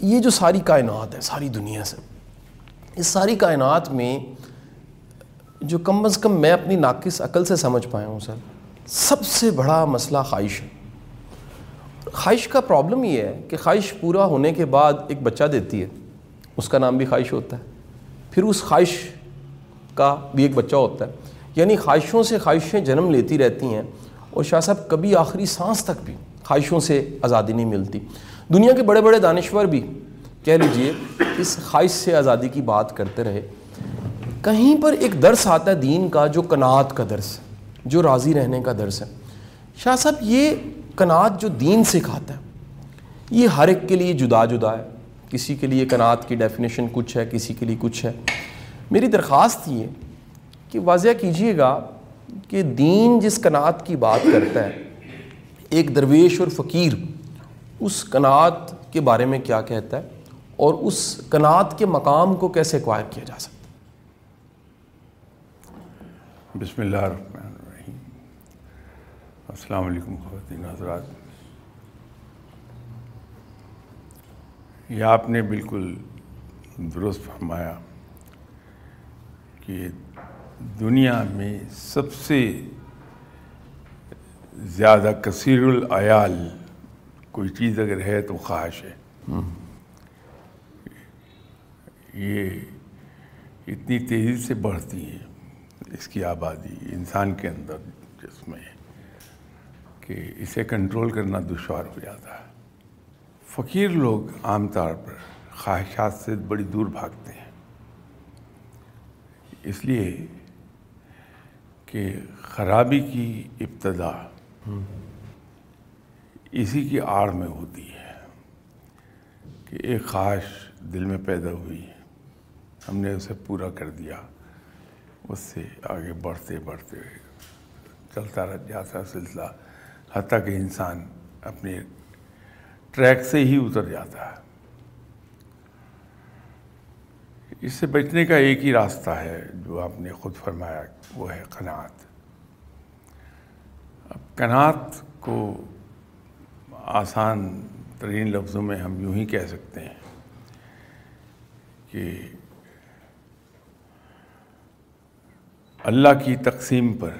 یہ جو ساری کائنات ہے، ساری دنیا سے اس ساری کائنات میں جو کم از کم میں اپنی ناقص عقل سے سمجھ پایا ہوں سر، سب سے بڑا مسئلہ خواہش ہے۔ خواہش کا پرابلم یہ ہے کہ خواہش پورا ہونے کے بعد ایک بچہ دیتی ہے، اس کا نام بھی خواہش ہوتا ہے۔ پھر اس خواہش کا بھی ایک بچہ ہوتا ہے۔ یعنی خواہشوں سے خواہشیں جنم لیتی رہتی ہیں اور شاہ صاحب کبھی آخری سانس تک بھی خواہشوں سے آزادی نہیں ملتی۔ دنیا کے بڑے بڑے دانشور بھی، کہہ لیجیے، اس خواہش سے آزادی کی بات کرتے رہے۔ کہیں پر ایک درس آتا ہے دین کا جو کنات کا درس ہے جو راضی رہنے کا درس ہے۔ شاہ صاحب، یہ کنات جو دین سکھاتا ہے، یہ ہر ایک کے لیے جدا جدا ہے۔ کسی کے لیے کنات کی ڈیفینیشن کچھ ہے، کسی کے لیے کچھ ہے۔ میری درخواست یہ کہ واضح کیجیے گا کہ دین جس کنات کی بات کرتا ہے، ایک درویش اور فقیر اس کنات کے بارے میں کیا کہتا ہے اور اس کنات کے مقام کو کیسے ایکوائر کیا جا سکتا بسم اللہ الرحمن الرحیم۔ السلام علیکم، خواتین، حضرات۔ یہ آپ نے بالکل درست فرمایا کہ دنیا میں سب سے زیادہ کثیر العیال کوئی چیز اگر ہے تو خواہش ہے۔ یہ اتنی تیزی سے بڑھتی ہے اس کی آبادی انسان کے اندر جس میں کہ اسے کنٹرول کرنا دشوار ہو جاتا ہے۔ فقیر لوگ عام طور پر خواہشات سے بڑی دور بھاگتے ہیں۔ اس لیے کہ خرابی کی ابتدا اسی کی آڑ میں ہوتی ہے کہ ایک خواہش دل میں پیدا ہوئی، ہم نے اسے پورا کر دیا، اس سے آگے بڑھتے بڑھتے چلتا رہ جاتا سلسلہ، حتیٰ کہ انسان اپنے ٹریک سے ہی اتر جاتا ہے۔ اس سے بچنے کا ایک ہی راستہ ہے، جو آپ نے خود فرمایا، وہ ہے قناعت۔ اب قناعت کو آسان ترین لفظوں میں ہم یوں ہی کہہ سکتے ہیں کہ اللہ کی تقسیم پر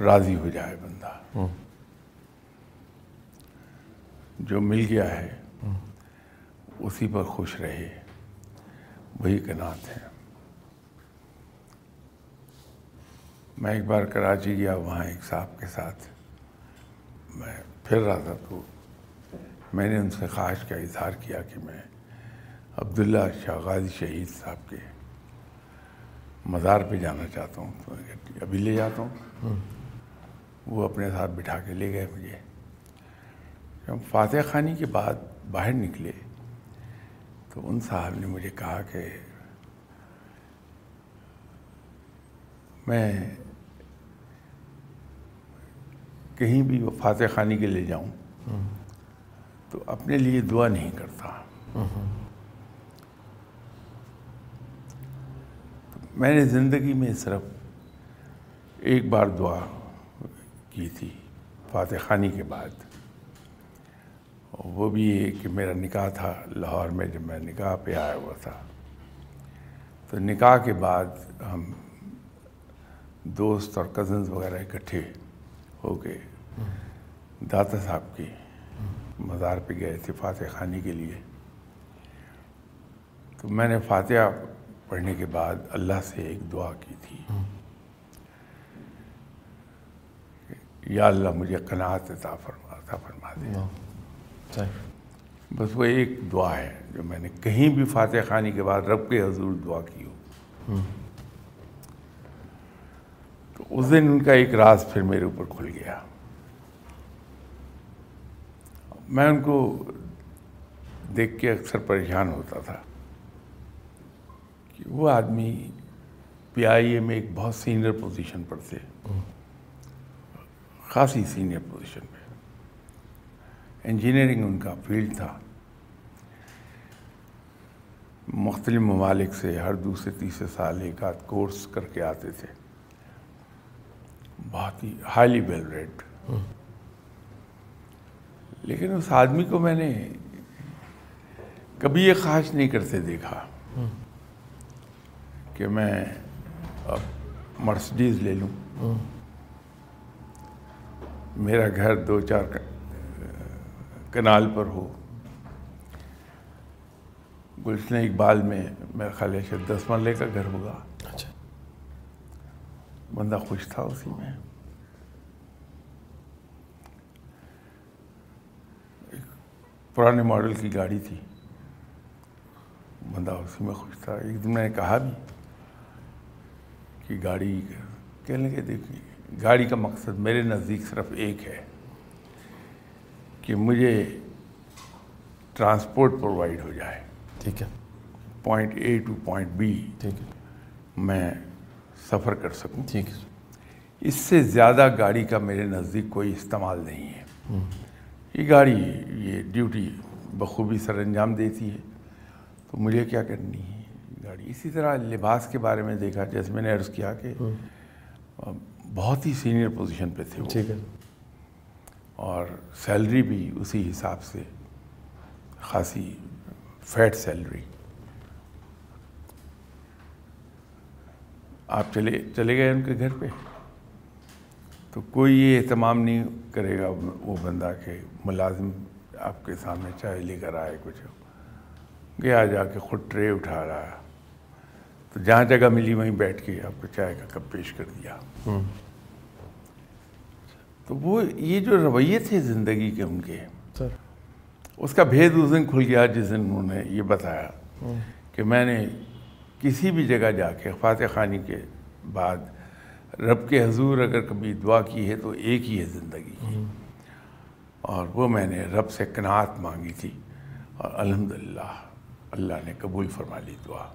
راضی ہو جائے بندہ۔ جو مل گیا ہے، اسی پر خوش رہے۔ وہی کنات ہے میں ایک بار کراچی گیا، وہاں ایک صاحب کے ساتھ میں پھر رہا تھا تو میں نے ان سے خواہش کا اظہار کیا کہ میں عبداللہ شاہ غازی شہید صاحب کے مزار پہ جانا چاہتا ہوں۔ تو ابھی لے جاتا ہوں۔ وہ اپنے ساتھ بٹھا کے لے گئے مجھے۔ جب فاتح خانی کے بعد باہر نکلے تو ان صاحب نے مجھے کہا کہ میں کہیں بھی وہ فاتح خانی کے لے جاؤں، تو اپنے لیے دعا نہیں کرتا۔ میں نے زندگی میں صرف ایک بار دعا کی تھی فاتح خانی کے بعد۔ وہ بھی یہ کہ میرا نکاح تھا لاہور میں، جب میں نکاح پہ آیا ہوا تھا۔ تو نکاح کے بعد ہم دوست اور کزنز وغیرہ اکٹھے ہو کے داتا صاحب کی مزار پہ گئے تھے فاتح خانی کے لیے۔ تو میں نے فاتحہ پڑھنے کے بعد اللہ سے ایک دعا کی تھی۔ یا اللہ مجھے قناعت عطا فرما عطا فرما دے۔ بس وہ ایک دعا ہے جو میں نے کہیں بھی فاتح خانی کے بعد رب کے حضور دعا کی ہو۔ اس دن ان کا ایک راز پھر میرے اوپر کھل گیا۔ میں ان کو دیکھ کے اکثر پریشان ہوتا تھا کہ وہ آدمی پی آئی اے میں ایک بہت سینئر پوزیشن پر تھے۔ خاصی سینئر پوزیشن پہ انجینئرنگ ان کا فیلڈ تھا۔ مختلف ممالک سے ہر دوسرے تیسرے سال ایک آدھ کورس کر کے آتے تھے۔ بہت ہی ہائیلی ویل ریڈ لیکن اس آدمی کو میں نے کبھی یہ خواہش نہیں کرتے دیکھا کہ میں اب مرسڈیز لے لوں. میرا گھر دو چار کنال پر ہو. گلشن اقبال میں میرا خیال ہے دس مرلے کا گھر ہوگا. بندہ خوش تھا اسی میں۔ ایک پرانے ماڈل کی گاڑی تھی۔ بندہ اسی میں خوش تھا۔ ایک دن میں نے کہا بھی کہ گاڑی کہنے لگے دیکھیے گاڑی کا مقصد میرے نزدیک صرف ایک ہے کہ مجھے ٹرانسپورٹ پرووائڈ ہو جائے۔ ٹھیک ہے۔ Point A to point B ٹھیک ہے۔ میں سفر کر سکوں۔ ٹھیک ہے۔ اس سے زیادہ گاڑی کا میرے نزدیک کوئی استعمال نہیں ہے۔ یہ گاڑی یہ ڈیوٹی بخوبی سر انجام دیتی ہے۔ تو مجھے کیا کرنی ہے؟ گاڑی اسی طرح لباس کے بارے میں دیکھا جیسے میں نے عرض کیا کہ بہت ہی سینئر پوزیشن پہ تھے ٹھیک ہے۔ اور سیلری بھی اسی حساب سے خاصی فیٹ سیلری۔ آپ چلے چلے گئے ان کے گھر پہ؟ تو کوئی یہ اہتمام نہیں کرے گا وہ بندہ کہ ملازم آپ کے سامنے چائے لے کر آئے کچھ۔ گیا جا کے خود ٹرے اٹھا رہا۔ ہے تو جہاں جگہ ملی وہیں بیٹھ کے آپ کو چائے کا کپ پیش کر دیا۔ تو وہ یہ جو رویے تھے زندگی کے ان کے اس کا بھید اس دن کھل گیا جس دن انہوں نے یہ بتایا کہ میں نے کسی بھی جگہ جا کے فاتح خانی کے بعد رب کے حضور اگر کبھی دعا کی ہے تو ایک ہی ہے زندگی کی۔ اور وہ میں نے رب سے قناعت مانگی تھی اور الحمدللہ اللہ نے قبول فرما لی دعا۔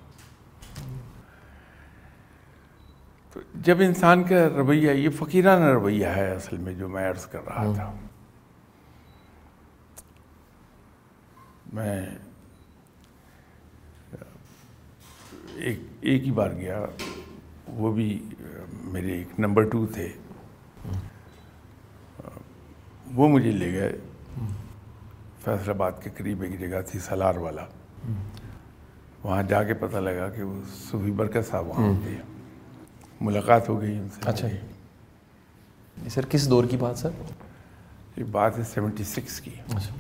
تو جب انسان کا رویہ یہ فقیرانہ رویہ ہے اصل میں جو میں عرض کر رہا تھا۔ میں ایک ایک ہی بار گیا وہ بھی میرے ایک نمبر ٹو تھے۔ وہ مجھے لے گئے۔ فیصل آباد کے قریب ایک جگہ تھی سلار والا۔ وہاں جا کے پتہ لگا کہ وہ صوفی برکت صاحب وہاں ہیں۔ ملاقات ہو گئی ان سے۔ اچھا یہ سر کس دور کی بات سر؟ یہ بات ہے سیونٹی سکس کی۔ اچھا۔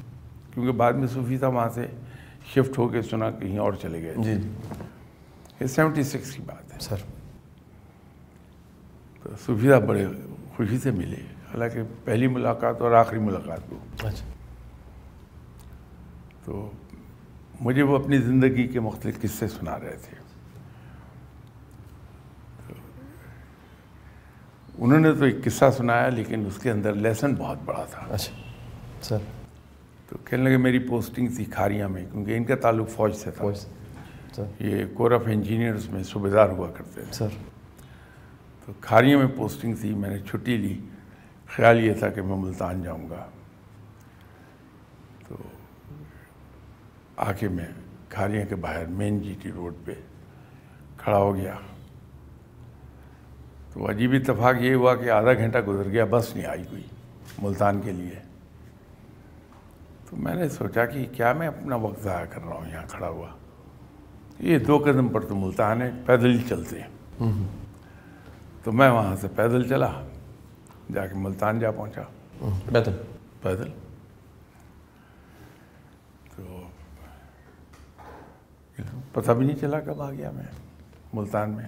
کیونکہ بعد میں صوفی صاحب وہاں سے شفٹ ہو کے سنا کہیں اور چلے گئے۔ جی جی۔ یہ سیونٹی سکس کی بات ہے۔ سر۔ تو صاحب بڑے خوشی سے ملے حالانکہ پہلی ملاقات اور آخری ملاقات کو۔ اچھا۔ تو مجھے وہ اپنی زندگی کے مختلف قصے سنا رہے تھے۔ انہوں نے تو ایک قصہ سنایا لیکن اس کے اندر لیسن بہت بڑا تھا۔ اچھا۔ سر۔ تو کہنے لگے میری پوسٹنگ تھی کھاریاں میں کیونکہ ان کا تعلق فوج سے تھا۔ وائس سر یہ کور آف انجینئرز میں صوبے دار ہوا کرتے تھے سر۔ تو کھاریوں میں پوسٹنگ تھی میں نے چھٹی لی۔ خیال یہ تھا کہ میں ملتان جاؤں گا۔ تو آ کے میں کھاریاں کے باہر مین جی ٹی روڈ پہ کھڑا ہو گیا۔ تو عجیب اتفاق یہ ہوا کہ آدھا گھنٹہ گزر گیا بس نہیں آئی کوئی ملتان کے لیے۔ تو میں نے سوچا کہ کیا میں اپنا وقت ضائع کر رہا ہوں یہاں کھڑا ہوا؟ یہ دو قدم پر تو ملتان ہے پیدل ہی چلتے ہیں۔ تو میں وہاں سے پیدل چلا جا کے ملتان جا پہنچا۔ بہتر پیدل۔ تو پتہ بھی نہیں چلا کب آ گیا میں ملتان میں۔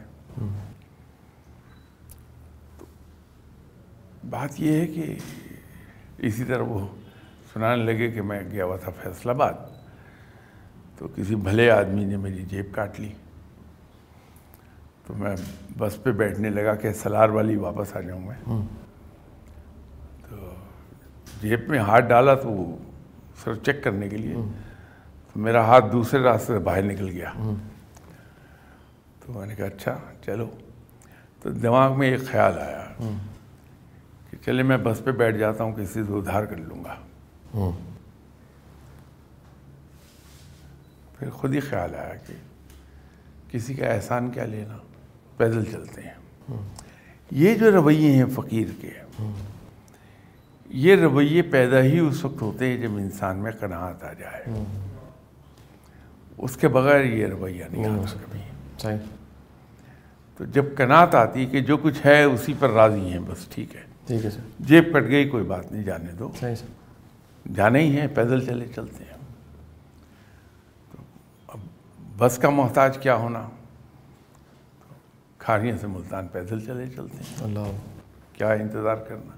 تو بات یہ ہے کہ اسی طرح وہ سنانے لگے کہ میں گیا ہوا تھا فیصل آباد۔ تو کسی بھلے آدمی نے میری جیب کاٹ لی۔ تو میں بس پہ بیٹھنے لگا کہ سلار والی واپس آ جاؤں میں۔ تو جیب میں ہاتھ ڈالا تو سر چیک کرنے کے لیے۔ تو میرا ہاتھ دوسرے راستے سے باہر نکل گیا۔ تو میں نے کہا اچھا چلو۔ تو دماغ میں ایک خیال آیا کہ چلے میں بس پہ بیٹھ جاتا ہوں کسی سے ادھار کر لوں گا۔ پھر خود ہی خیال آیا کہ کسی کا احسان کیا لینا پیدل چلتے ہیں۔ یہ جو رویے ہیں فقیر کے یہ رویے پیدا ہی اس وقت ہوتے ہیں جب انسان میں قناعت آ جائے۔ اس کے بغیر یہ رویہ نہیں آتا کبھی۔ صحیح۔ تو جب کنات آتی کہ جو کچھ ہے اسی پر راضی ہیں بس ٹھیک ہے۔ ٹھیک ہے سر۔ جیب کٹ گئی کوئی بات نہیں جانے دو۔ صحیح سر۔ جانے ہی ہیں پیدل چلے چلتے ہیں تو اب بس کا محتاج کیا ہونا؟ کھاریاں سے ملتان پیدل چلے چلتے ہیں۔ اللہ۔ کیا انتظار کرنا؟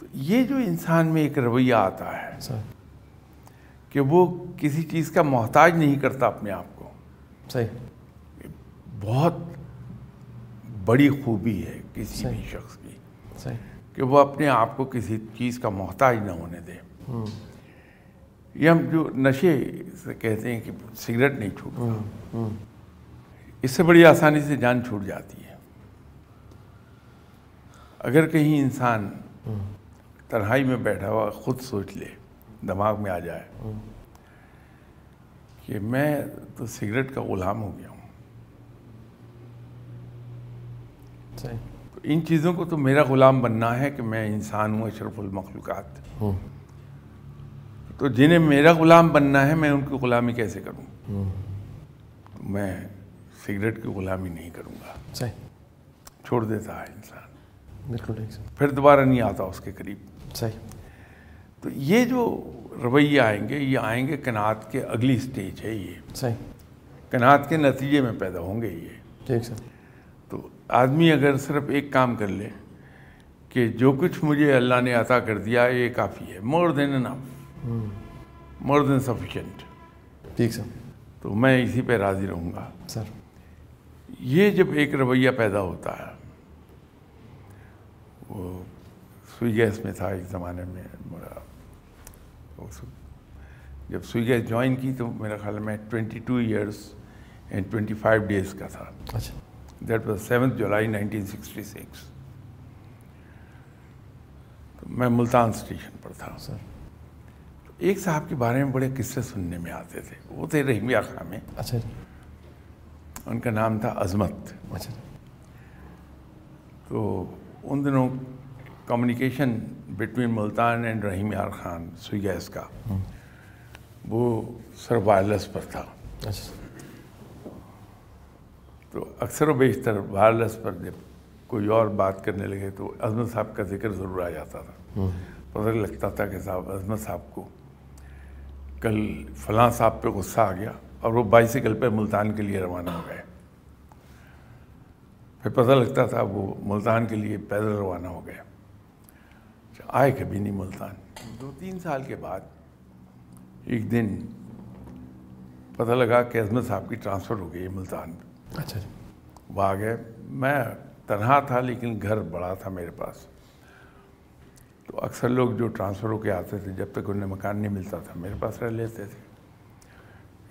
تو یہ جو انسان میں ایک رویہ آتا ہے کہ وہ کسی چیز کا محتاج نہیں کرتا اپنے آپ کو۔ صحیح۔ بہت بڑی خوبی ہے کسی بھی۔ شخص کی صحیح۔ کہ وہ اپنے آپ کو کسی چیز کا محتاج نہ ہونے دے۔ یہ ہم جو نشے سے کہتے ہیں کہ سگریٹ نہیں چھوٹتا ہوں ہوں اس سے بڑی آسانی سے جان چھوٹ جاتی ہے۔ اگر کہیں انسان تنہائی میں بیٹھا ہوا خود سوچ لے دماغ میں آ جائے کہ میں تو سگریٹ کا غلام ہو گیا ہوں۔ تو ان چیزوں کو تو میرا غلام بننا ہے کہ میں انسان ہوں اشرف المخلوقات۔ ہوں تو جنہیں میرا غلام بننا ہے میں ان کی غلامی کیسے کروں؟ میں سگریٹ کی غلامی نہیں کروں گا۔ صحیح۔ چھوڑ دیتا ہے انسان۔ بالکل پھر دوبارہ نہیں آتا اس کے قریب۔ صحیح۔ تو یہ جو رویے آئیں گے یہ آئیں گے کنات کے اگلی سٹیج ہے یہ۔ صحیح۔ کنات کے نتیجے میں پیدا ہوں گے یہ۔ ٹھیک سر تو آدمی اگر صرف ایک کام کر لے کہ جو کچھ مجھے اللہ نے عطا کر دیا یہ کافی ہے۔ مور دین انف مور دین سفیشینٹ ٹھیک سر۔ تو میں اسی پہ راضی رہوں گا۔ سر۔ یہ جب ایک رویہ پیدا ہوتا ہے وہ سوئی گیس میں تھا ایک زمانے میں جب سوئی گیس جوائن کی تو میرا خیال میں twenty two years and twenty five days کا تھا۔ اچھا۔ That was seventh July nineteen sixty six. تو میں ملتان اسٹیشن پر تھا۔ سر۔ ایک صاحب کے بارے میں بڑے قصے سننے میں آتے تھے۔ وہ تھے رحمیہ خاں میں۔ اچھا جی۔ ان کا نام تھا عظمت۔ اچھا جی۔ تو ان دنوں communication between Multan and Rahim Yar Khan سوئی گیس کا۔ وہ سر وائرلیس پر تھا۔ اچھا تو اکثر و بیشتر وائرلیس پر جب کوئی اور بات کرنے لگے تو عظمت صاحب کا ذکر ضرور آ جاتا تھا۔ پتہ لگتا تھا کہ صاحب عظمت صاحب کو کل فلاں صاحب پہ غصہ آ گیا اور وہ بائیسیکل پہ ملتان کے لیے روانہ ہو گئے۔ پھر پتہ لگتا تھا وہ ملتان کے لیے پیدل روانہ ہو گئے۔ آئے کبھی نہیں ملتان۔ دو تین سال کے بعد ایک دن پتہ لگا کہ عظمت صاحب کی ٹرانسفر ہو گئی ملتان۔ اچھا جی۔ وہ آ گئے۔ میں تنہا تھا لیکن گھر بڑا تھا میرے پاس۔ تو اکثر لوگ جو ٹرانسفر ہو کے آتے تھے جب تک انہیں مکان نہیں ملتا تھا میرے پاس رہ لیتے تھے۔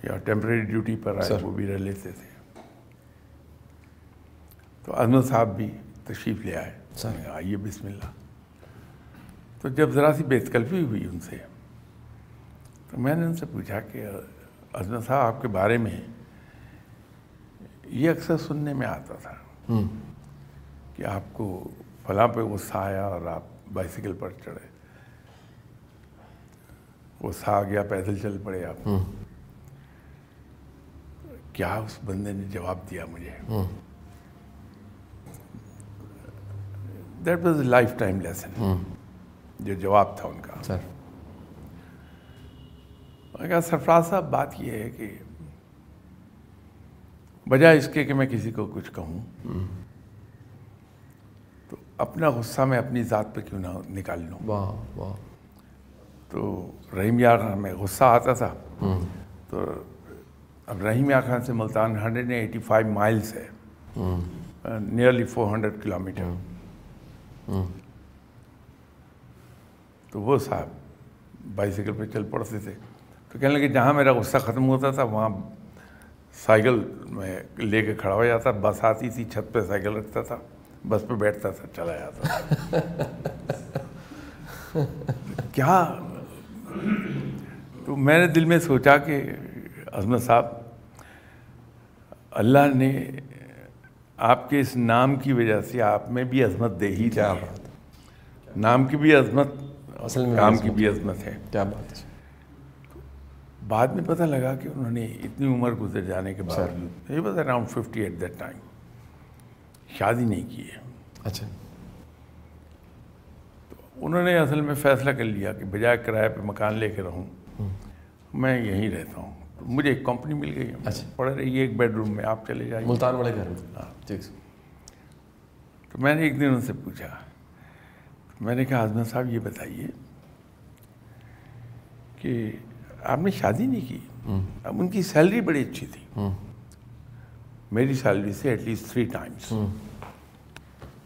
یا ٹیمپریری ڈیوٹی پر آئے۔ وہ بھی رہ لیتے تھے۔ تو عظمت صاحب بھی تشریف لے آئے۔ آئیے بسم اللہ۔ تو جب ذرا سی بےتکلفی ہوئی ان سے تو میں نے ان سے پوچھا کہ عظمت صاحب آپ کے بارے میں یہ اکثر سننے میں آتا تھا کہ آپ کو فلاں پہ غصہ آیا اور آپ بائسیکل پر چڑھے۔ غصہ آ گیا پیدل چل پڑے آپ۔ کیا اس بندے نے جواب دیا مجھے؟ That was a lifetime lesson جو جواب تھا ان کا۔ سر۔ کہا سرفراز صاحب بات یہ ہے کہ بجائے اس کے کہ میں کسی کو کچھ کہوں اپنا غصہ میں اپنی ذات پہ کیوں نہ نکال لوں؟ واہ واہ۔ تو رحیم یار خان میں غصہ آتا تھا۔ تو اب رحیم یار خان سے Multan hundred eighty five miles ہے۔ Nearly four hundred kilometre تو وہ صاحب بائیسیکل پہ چل پڑتے تھے۔ تو کہنے لگے جہاں میرا غصہ ختم ہوتا تھا وہاں سائیکل میں لے کے کھڑا ہو جاتا بس آتی تھی چھت پہ سائیکل رکھتا تھا۔ بس پہ بیٹھتا تھا چلا جاتا تھا۔ کیا؟ تو میں نے دل میں سوچا کہ عظمت صاحب اللہ نے آپ کے اس نام کی وجہ سے آپ میں بھی عظمت دے ہی کیا بات نام کی بھی عظمت اصل میں کام کی بھی عظمت ہے۔ کیا بات بعد میں پتہ لگا کہ انہوں نے اتنی عمر گزر جانے کے باوجود یہ بتا around fifty eight that time شادی نہیں کی ہے۔ اچھا۔ انہوں نے اصل میں فیصلہ کر لیا کہ بجائے کرائے پہ مکان لے کے رہوں میں یہیں رہتا ہوں۔ تو مجھے ایک کمپنی مل گئی۔ اچھا۔ پڑھ رہی ایک بیڈ روم میں آپ چلے جائیے۔ ملتان والے گھر میں۔ ٹھیک۔ سے تو میں نے ایک دن ان سے پوچھا۔ میں نے کہا آزمن صاحب یہ بتائیے کہ آپ نے شادی نہیں کی۔ اب ان کی سیلری بڑی اچھی تھی۔ میری سیلری سے at least three times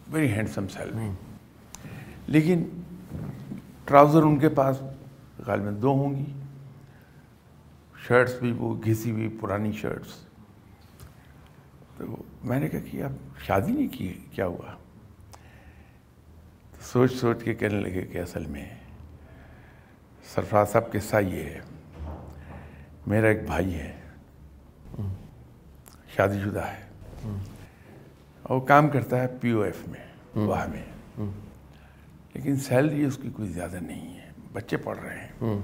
very handsome salary لیکن ٹراؤزر ان کے پاس غالباً دو ہوں گی۔ شرٹس بھی وہ گھسی ہوئی پرانی شرٹس تو میں نے کہا کہ آپ شادی نہیں کی کیا ہوا؟ تو سوچ سوچ کے کہنے لگے کہ اصل میں سرفراز صاحب قصہ یہ ہے۔ میرا ایک بھائی ہے۔ شادی شدہ ہے۔ اور وہ کام کرتا ہے پی او ایف میں وہاں میں۔ لیکن سیلری اس کی کوئی زیادہ نہیں ہے۔ بچے پڑھ رہے ہیں۔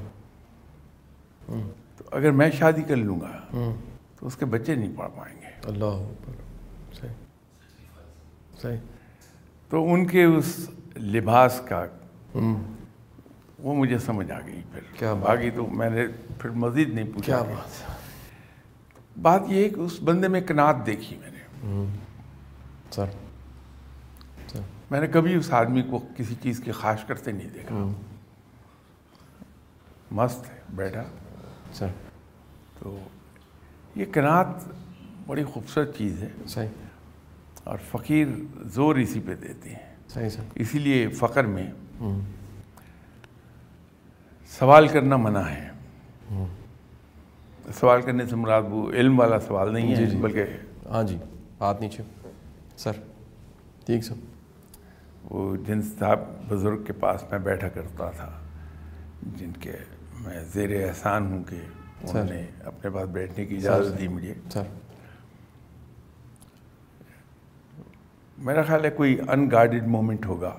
تو اگر میں شادی کر لوں گا تو اس کے بچے نہیں پڑھ پائیں گے۔ اللہ صحیح۔ صحیح۔ تو ان کے اس لباس کا وہ مجھے سمجھ آ گئی پھر۔ کیا باقی تو میں نے پھر مزید نہیں پوچھا کیا بات۔ بات یہ ہے کہ اس بندے میں کنات دیکھی میں نے۔ سر۔ سر۔ میں نے کبھی اس آدمی کو کسی چیز کی خواہش کرتے نہیں دیکھا۔ مست ہے بیٹھا سر۔ تو یہ کنات بڑی خوبصورت چیز ہے۔ صحیح۔ اور فقیر زور اسی پہ دیتے ہیں۔ صحیح سر۔ اسی لیے فقر میں سوال کرنا منع ہے۔ سوال کرنے سے مراد وہ علم والا سوال نہیں ہے جی، جی۔ بلکہ ہاں جی ہاتھ نیچے سر ٹھیک سر۔ وہ جن صاحب بزرگ کے پاس میں بیٹھا کرتا تھا جن کے میں زیر احسان ہوں کہ انہوں نے اپنے پاس بیٹھنے کی اجازت دی مجھے۔ سر۔ میرا خیال ہے کوئی ان گارڈیڈ مومنٹ ہوگا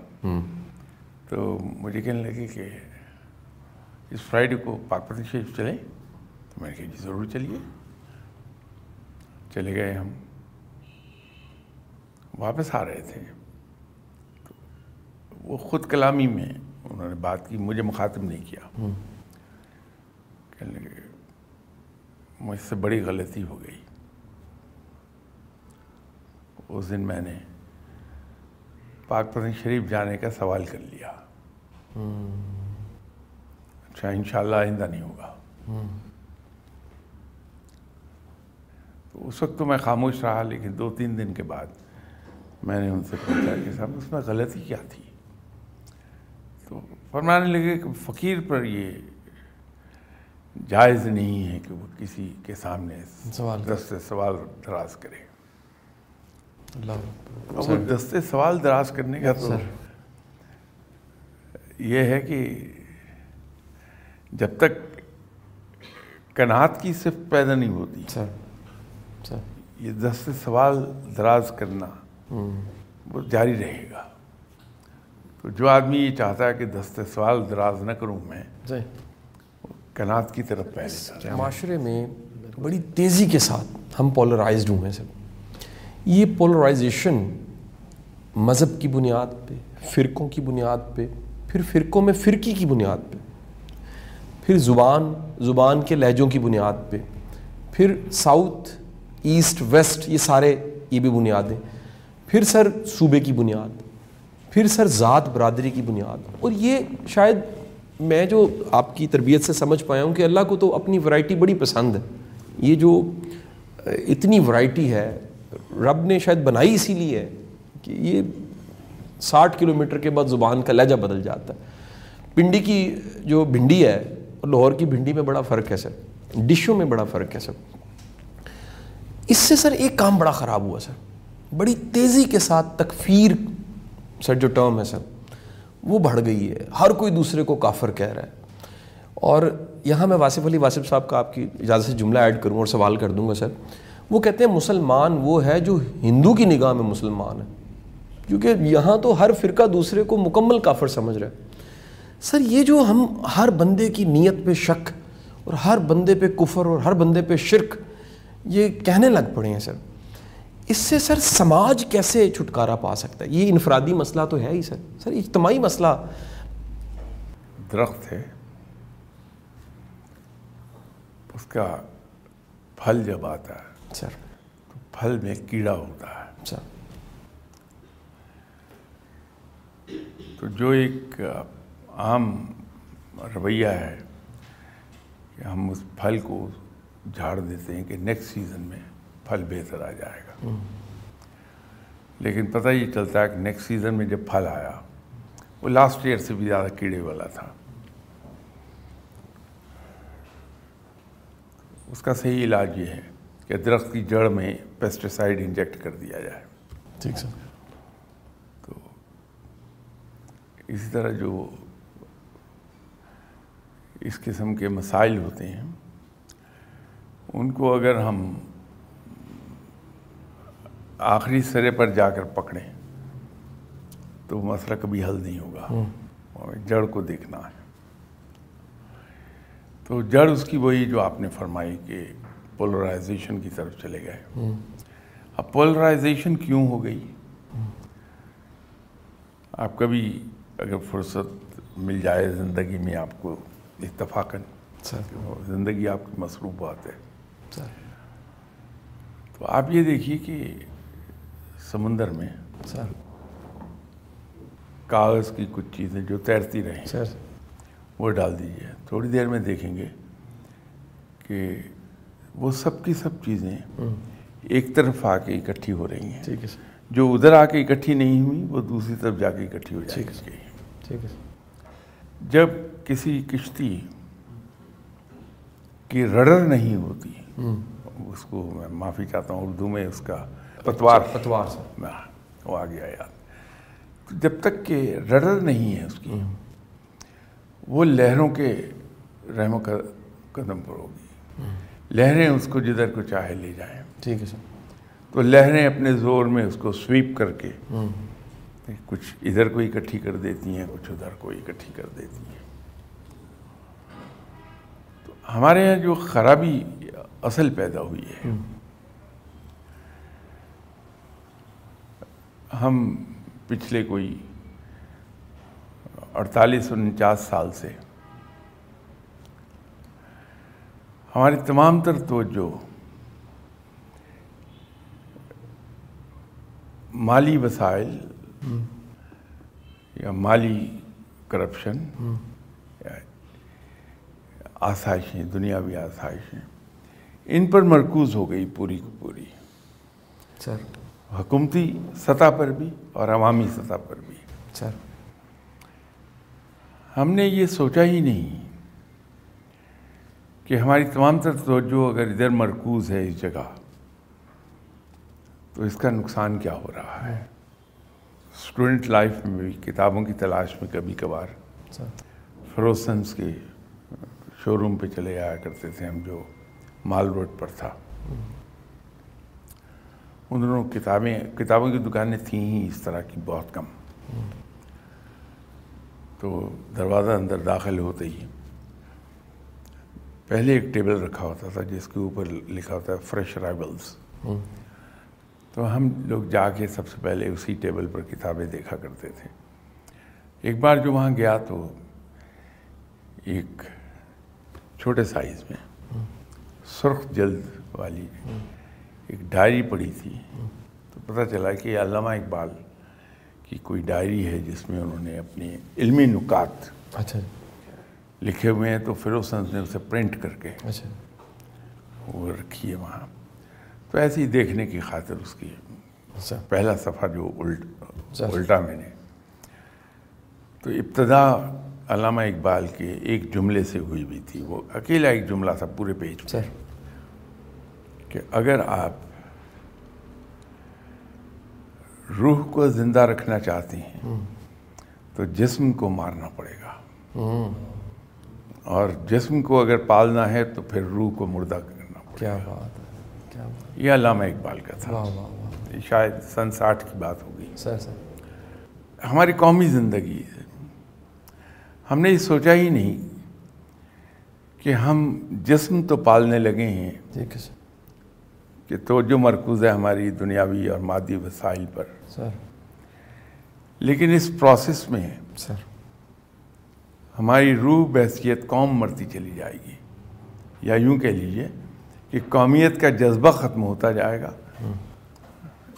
تو مجھے کہنے لگے کہ اس فرائیڈے کو پاک شریف چلیں۔ میں نے کہا جی ضرور چلیے. چلے گئے ہم۔ واپس آ رہے تھے۔ تو وہ خود کلامی میں انہوں نے بات کی مجھے مخاطب نہیں کیا۔ کہنے لگے مجھ سے بڑی غلطی ہو گئی۔ اس دن میں نے پاک پتن شریف جانے کا سوال کر لیا۔ اچھا انشاءاللہ آئندہ نہیں ہوگا تو اس وقت تو میں خاموش رہا لیکن دو تین دن کے بعد میں نے ان سے پوچھا کہ صاحب اس میں غلطی کیا تھی؟ تو فرمانے لگے کہ فقیر پر یہ جائز نہیں ہے کہ وہ کسی کے سامنے سوال دست سوال دراز کرے۔ اللہ وہ دستے سوال دراز کرنے کا تو یہ ہے کہ جب تک کنات کی صرف پیدا نہیں ہوتی سر۔ یہ دست سوال دراز کرنا وہ جاری رہے گا۔ تو جو آدمی یہ چاہتا ہے کہ دست سوال دراز نہ کروں میں صحیح کنات کی طرف پہلے معاشرے میں بڑی تیزی کے ساتھ ہم پولرائزڈ ہوئے ہیں سر یہ پولرائزیشن مذہب کی بنیاد پہ فرقوں کی بنیاد پہ پھر فرقوں میں فرقی کی بنیاد پہ پھر زبان زبان کے لہجوں کی بنیاد پہ پھر ساؤتھ ایسٹ، ویسٹ، یہ سارے یہ بھی بنیادیں پھر سر صوبے کی بنیاد، پھر سر ذات برادری کی بنیاد۔ اور یہ شاید میں جو آپ کی تربیت سے سمجھ پایا ہوں کہ اللہ کو تو اپنی ورائٹی بڑی پسند ہے۔ یہ جو اتنی ورائٹی ہے، رب نے شاید بنائی اسی لیے ہے کہ یہ ساٹھ کلو میٹر کے بعد زبان کا لہجہ بدل جاتا ہے۔ پنڈی کی جو بھنڈی ہے، اور لاہور کی بھنڈی میں بڑا فرق ہے سر۔ ڈشوں میں بڑا فرق ہے سر۔ اس سے سر ایک کام بڑا خراب ہوا سر۔ بڑی تیزی کے ساتھ تکفیر سر جو ٹرم ہے سر، وہ بڑھ گئی ہے۔ ہر کوئی دوسرے کو کافر کہہ رہا ہے۔ اور یہاں میں واصف علی، واصف صاحب کا آپ کی اجازت سے جملہ ایڈ کروں اور سوال کر دوں گا سر۔ وہ کہتے ہیں مسلمان وہ ہے جو ہندو کی نگاہ میں مسلمان ہے۔ کیونکہ یہاں تو ہر فرقہ دوسرے کو مکمل کافر سمجھ رہا ہے۔ سر، یہ جو ہم ہر بندے کی نیت پہ شک اور ہر بندے پہ کفر اور ہر بندے پہ شرک یہ کہنے لگ پڑے ہیں سر۔ اس سے سر سماج کیسے چھٹکارا پا سکتا ہے؟ یہ انفرادی مسئلہ تو ہے ہی سر۔ سر اجتماعی مسئلہ۔ درخت ہے۔ اس کا پھل جب آتا ہے سر۔ تو پھل میں کیڑا ہوتا ہے۔ سر۔ تو جو ایک عام رویہ ہے کہ ہم اس پھل کو جھاڑ دیتے ہیں کہ نیکسٹ سیزن میں پھل بہتر آ جائے گا۔ لیکن پتہ یہ چلتا ہے کہ نیکسٹ سیزن میں جب پھل آیا وہ لاسٹ ایئر سے بھی زیادہ کیڑے والا تھا۔ اس کا صحیح علاج یہ ہے کہ درخت کی جڑ میں پیسٹیسائڈ انجیکٹ کر دیا جائے۔ ٹھیک سر۔ تو اسی طرح جو اس قسم کے مسائل ہوتے ہیں ان کو اگر ہم آخری سرے پر جا کر پکڑیں تو مسئلہ کبھی حل نہیں ہوگا۔ جڑ کو دیکھنا ہے۔ تو جڑ اس کی وہی جو آپ نے فرمائی کہ پولرائزیشن کی طرف چلے گئے۔ اب پولرائزیشن کیوں ہو گئی؟ آپ کبھی اگر فرصت مل جائے زندگی میں آپ کو اتفاقاً زندگی آپ کی مصروفات ہے۔ سر تو آپ یہ دیکھیے کہ سمندر میں سر۔ کاغذ کی کچھ چیزیں جو تیرتی رہیں سر۔ وہ ڈال دیجیے تھوڑی دیر میں دیکھیں گے کہ وہ سب کی سب چیزیں ایک طرف آ کے اکٹھی ہو رہی ہیں۔ ٹھیک ہے جو ادھر آ کے اکٹھی نہیں ہوئی وہ دوسری طرف جا کے اکٹھی ہو ٹھیک گی۔ ٹھیک ہے جب کسی کشتی کی رڈر نہیں ہوتی اس کو میں معافی چاہتا ہوں اردو میں اس کا پتوار۔ پتوار ہاں، وہ آ گیا یاد۔ جب تک کہ رڈر نہیں ہے اس کی وہ لہروں کے رحم و قدم پر ہوگی۔ لہریں اس کو جدھر کو چاہے لے جائیں۔ ٹھیک ہے سر۔ تو لہریں اپنے زور میں اس کو سویپ کر کے کچھ ادھر کو اکٹھی کر دیتی ہیں کچھ ادھر کو اکٹھی کر دیتی ہیں۔ تو ہمارے یہاں جو خرابی اصل پیدا ہوئی ہے۔ ہم۔ پچھلے کوئی اڑتالیس انچاس سال سے ہماری تمام تر توجہ مالی وسائل یا مالی کرپشن یا آسائشیں دنیاوی آسائشیں۔ ان پر مرکوز ہو گئی پوری کی پوری۔ سر۔ حکومتی سطح پر بھی اور عوامی سطح پر بھی۔ سر۔ ہم نے یہ سوچا ہی نہیں کہ ہماری تمام تر توجہ اگر ادھر مرکوز ہے اس جگہ تو اس کا نقصان کیا ہو رہا ہے؟ اسٹوڈنٹ لائف میں بھی کتابوں کی تلاش میں کبھی کبھار فروسنس کے شو روم پہ چلے آیا کرتے تھے ہم جو مال روڈ پر تھا۔ ان دنوں کتابیں، کتابوں کی دکانیں تھیں ہی اس طرح کی بہت کم۔ تو دروازہ اندر داخل ہوتے ہی پہلے ایک ٹیبل رکھا ہوتا تھا جس کے اوپر لکھا ہوتا ہے فریش رائبلس تو ہم لوگ جا کے سب سے پہلے اسی ٹیبل پر کتابیں دیکھا کرتے تھے۔ ایک بار جو وہاں گیا تو ایک چھوٹے سائز میں سرخ جلد والی ایک ڈائری پڑھی تھی۔ تو پتہ چلا کہ یہ علامہ اقبال کی کوئی ڈائری ہے جس میں انہوں نے اپنے علمی نکات اچھا۔ لکھے ہوئے ہیں تو فیروسنس نے اسے پرنٹ کر کے اچھا۔ وہ رکھی ہے وہاں۔ تو ایسے ہی دیکھنے کی خاطر اس کی اچھا۔ پہلا صفحہ جو الٹ اچھا۔ الٹا میں نے۔ تو ابتدا علامہ اقبال کے ایک جملے سے ہوئی بھی تھی وہ اکیلا ایک جملہ تھا پورے پیج سر۔ کہ اگر آپ روح کو زندہ رکھنا چاہتے ہیں تو جسم کو مارنا پڑے گا۔ اور جسم کو اگر پالنا ہے تو پھر روح کو مردہ کرنا پڑے کیا بات ہے کیا بات گا یہ علامہ اقبال کا تھا۔ شاید سن ساٹھ کی بات ہوگی سر سر۔ ہماری قومی زندگی ہے۔ ہم نے یہ سوچا ہی نہیں کہ ہم جسم تو پالنے لگے ہیں ٹھیک ہے سر۔ کہ توجہ مرکوز ہے ہماری دنیاوی اور مادی وسائل پر۔ سر۔ لیکن اس پروسیس میں سر۔ ہماری روح بحثیت قوم مرتی چلی جائے گی۔ یا یوں کہہ لیجیے کہ قومیت کا جذبہ ختم ہوتا جائے گا۔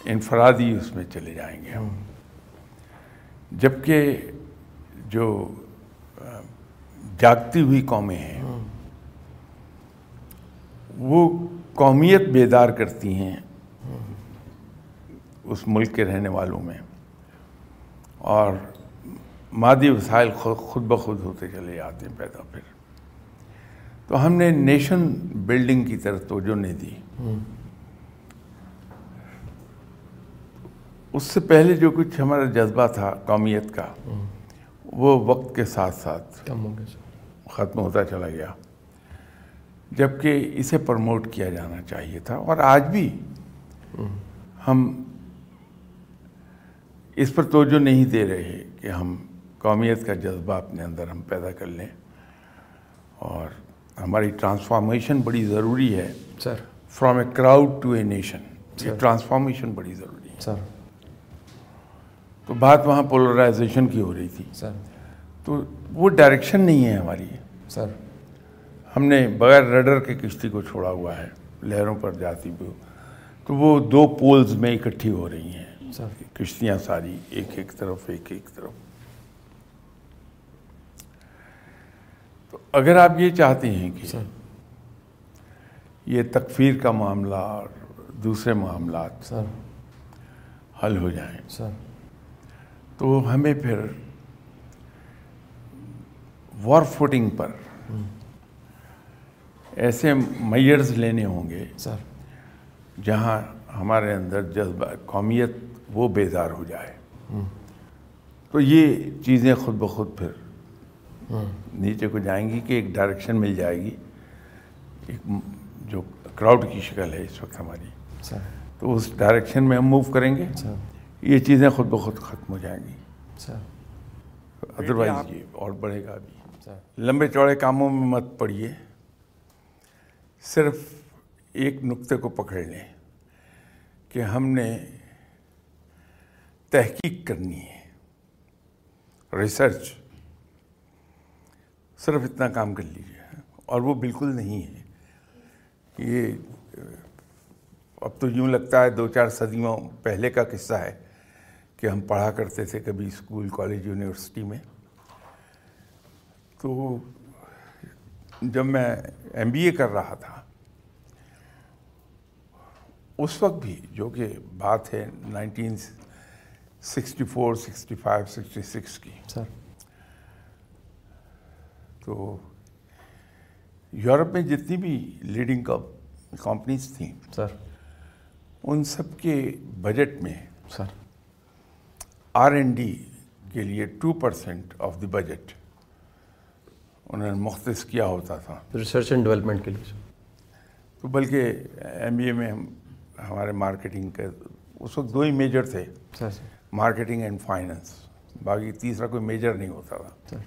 انفرادی اس میں چلے جائیں گے ہم۔ جبکہ جو جاگتی ہوئی قومیں ہیں۔ وہ قومیت بیدار کرتی ہیں اس ملک کے رہنے والوں میں۔ اور مادی وسائل خود بخود ہوتے چلے جاتے ہیں پیدا پھر۔ تو ہم نے نیشن بلڈنگ کی طرف توجہ نہیں دی۔ اس سے پہلے جو کچھ ہمارا جذبہ تھا قومیت کا، وہ وقت کے ساتھ ساتھ کم ہو گیا۔ ختم ہوتا چلا گیا۔ جبکہ اسے پروموٹ کیا جانا چاہیے تھا اور آج بھی ہم اس پر توجہ نہیں دے رہے کہ ہم قومیت کا جذبہ اپنے اندر ہم پیدا کر لیں۔ اور ہماری ٹرانسفارمیشن بڑی ضروری ہے۔ Sir from a crowd to a nation یہ ٹرانسفارمیشن بڑی ضروری ہے۔ سر تو بات وہاں پولرائزیشن کی ہو رہی تھی۔ سر تو وہ ڈائریکشن نہیں ہے ہماری۔ سر۔ ہم نے بغیر رڈر کے کشتی کو چھوڑا ہوا ہے لہروں پر جاتی بھی تو وہ دو پولز میں اکٹھی ہو رہی ہیں۔ سر۔ کشتیاں ساری ایک ایک طرف ایک ایک طرف۔ تو اگر آپ یہ چاہتے ہیں کہ سر۔ یہ تکفیر کا معاملہ اور دوسرے معاملات سر۔ حل ہو جائیں سر۔ تو ہمیں پھر وار فوٹنگ پر ایسے میئرز لینے ہوں گے سر۔ جہاں ہمارے اندر جذبہ قومیت وہ بیدار ہو جائے۔ تو یہ چیزیں خود بخود پھر نیچے کو جائیں گی کہ ایک ڈائریکشن مل جائے گی۔ ایک جو کراؤڈ کی شکل ہے اس وقت ہماری۔ سر۔ تو اس ڈائریکشن میں ہم موو کریں گے۔ سر۔ یہ چیزیں خود بخود ختم ہو جائیں گی۔ ادروائز یہ اور بڑھے گا۔ ابھی سر لمبے چوڑے کاموں میں مت پڑیے۔ صرف ایک نقطے کو پکڑ لیں کہ ہم نے تحقیق کرنی ہے۔ ریسرچ۔ صرف اتنا کام کر لیجیے اور وہ بالکل نہیں ہے۔ یہ اب تو یوں لگتا ہے دو چار صدیوں پہلے کا قصہ ہے کہ ہم پڑھا کرتے تھے کبھی اسکول، کالج، یونیورسٹی میں۔ تو جب میں ایم بی اے کر رہا تھا اس وقت بھی جو کہ بات ہے nineteen sixty four sixty five sixty six کی۔ سر۔ تو یورپ میں جتنی بھی لیڈنگ کمپنیز تھیں سر۔ ان سب کے بجٹ میں سر۔ آر این ڈی کے لیے two percent of the budget انہوں نے مختص کیا ہوتا تھا۔ ریسرچ اینڈ ڈیولپمنٹ کے لیے۔ تو بلکہ ایم بی اے میں ہم ہمارے مارکیٹنگ کے اس وقت دو ہی میجر تھے۔ Sir sir marketing and finance. باقی تیسرا کوئی میجر نہیں ہوتا تھا۔ سر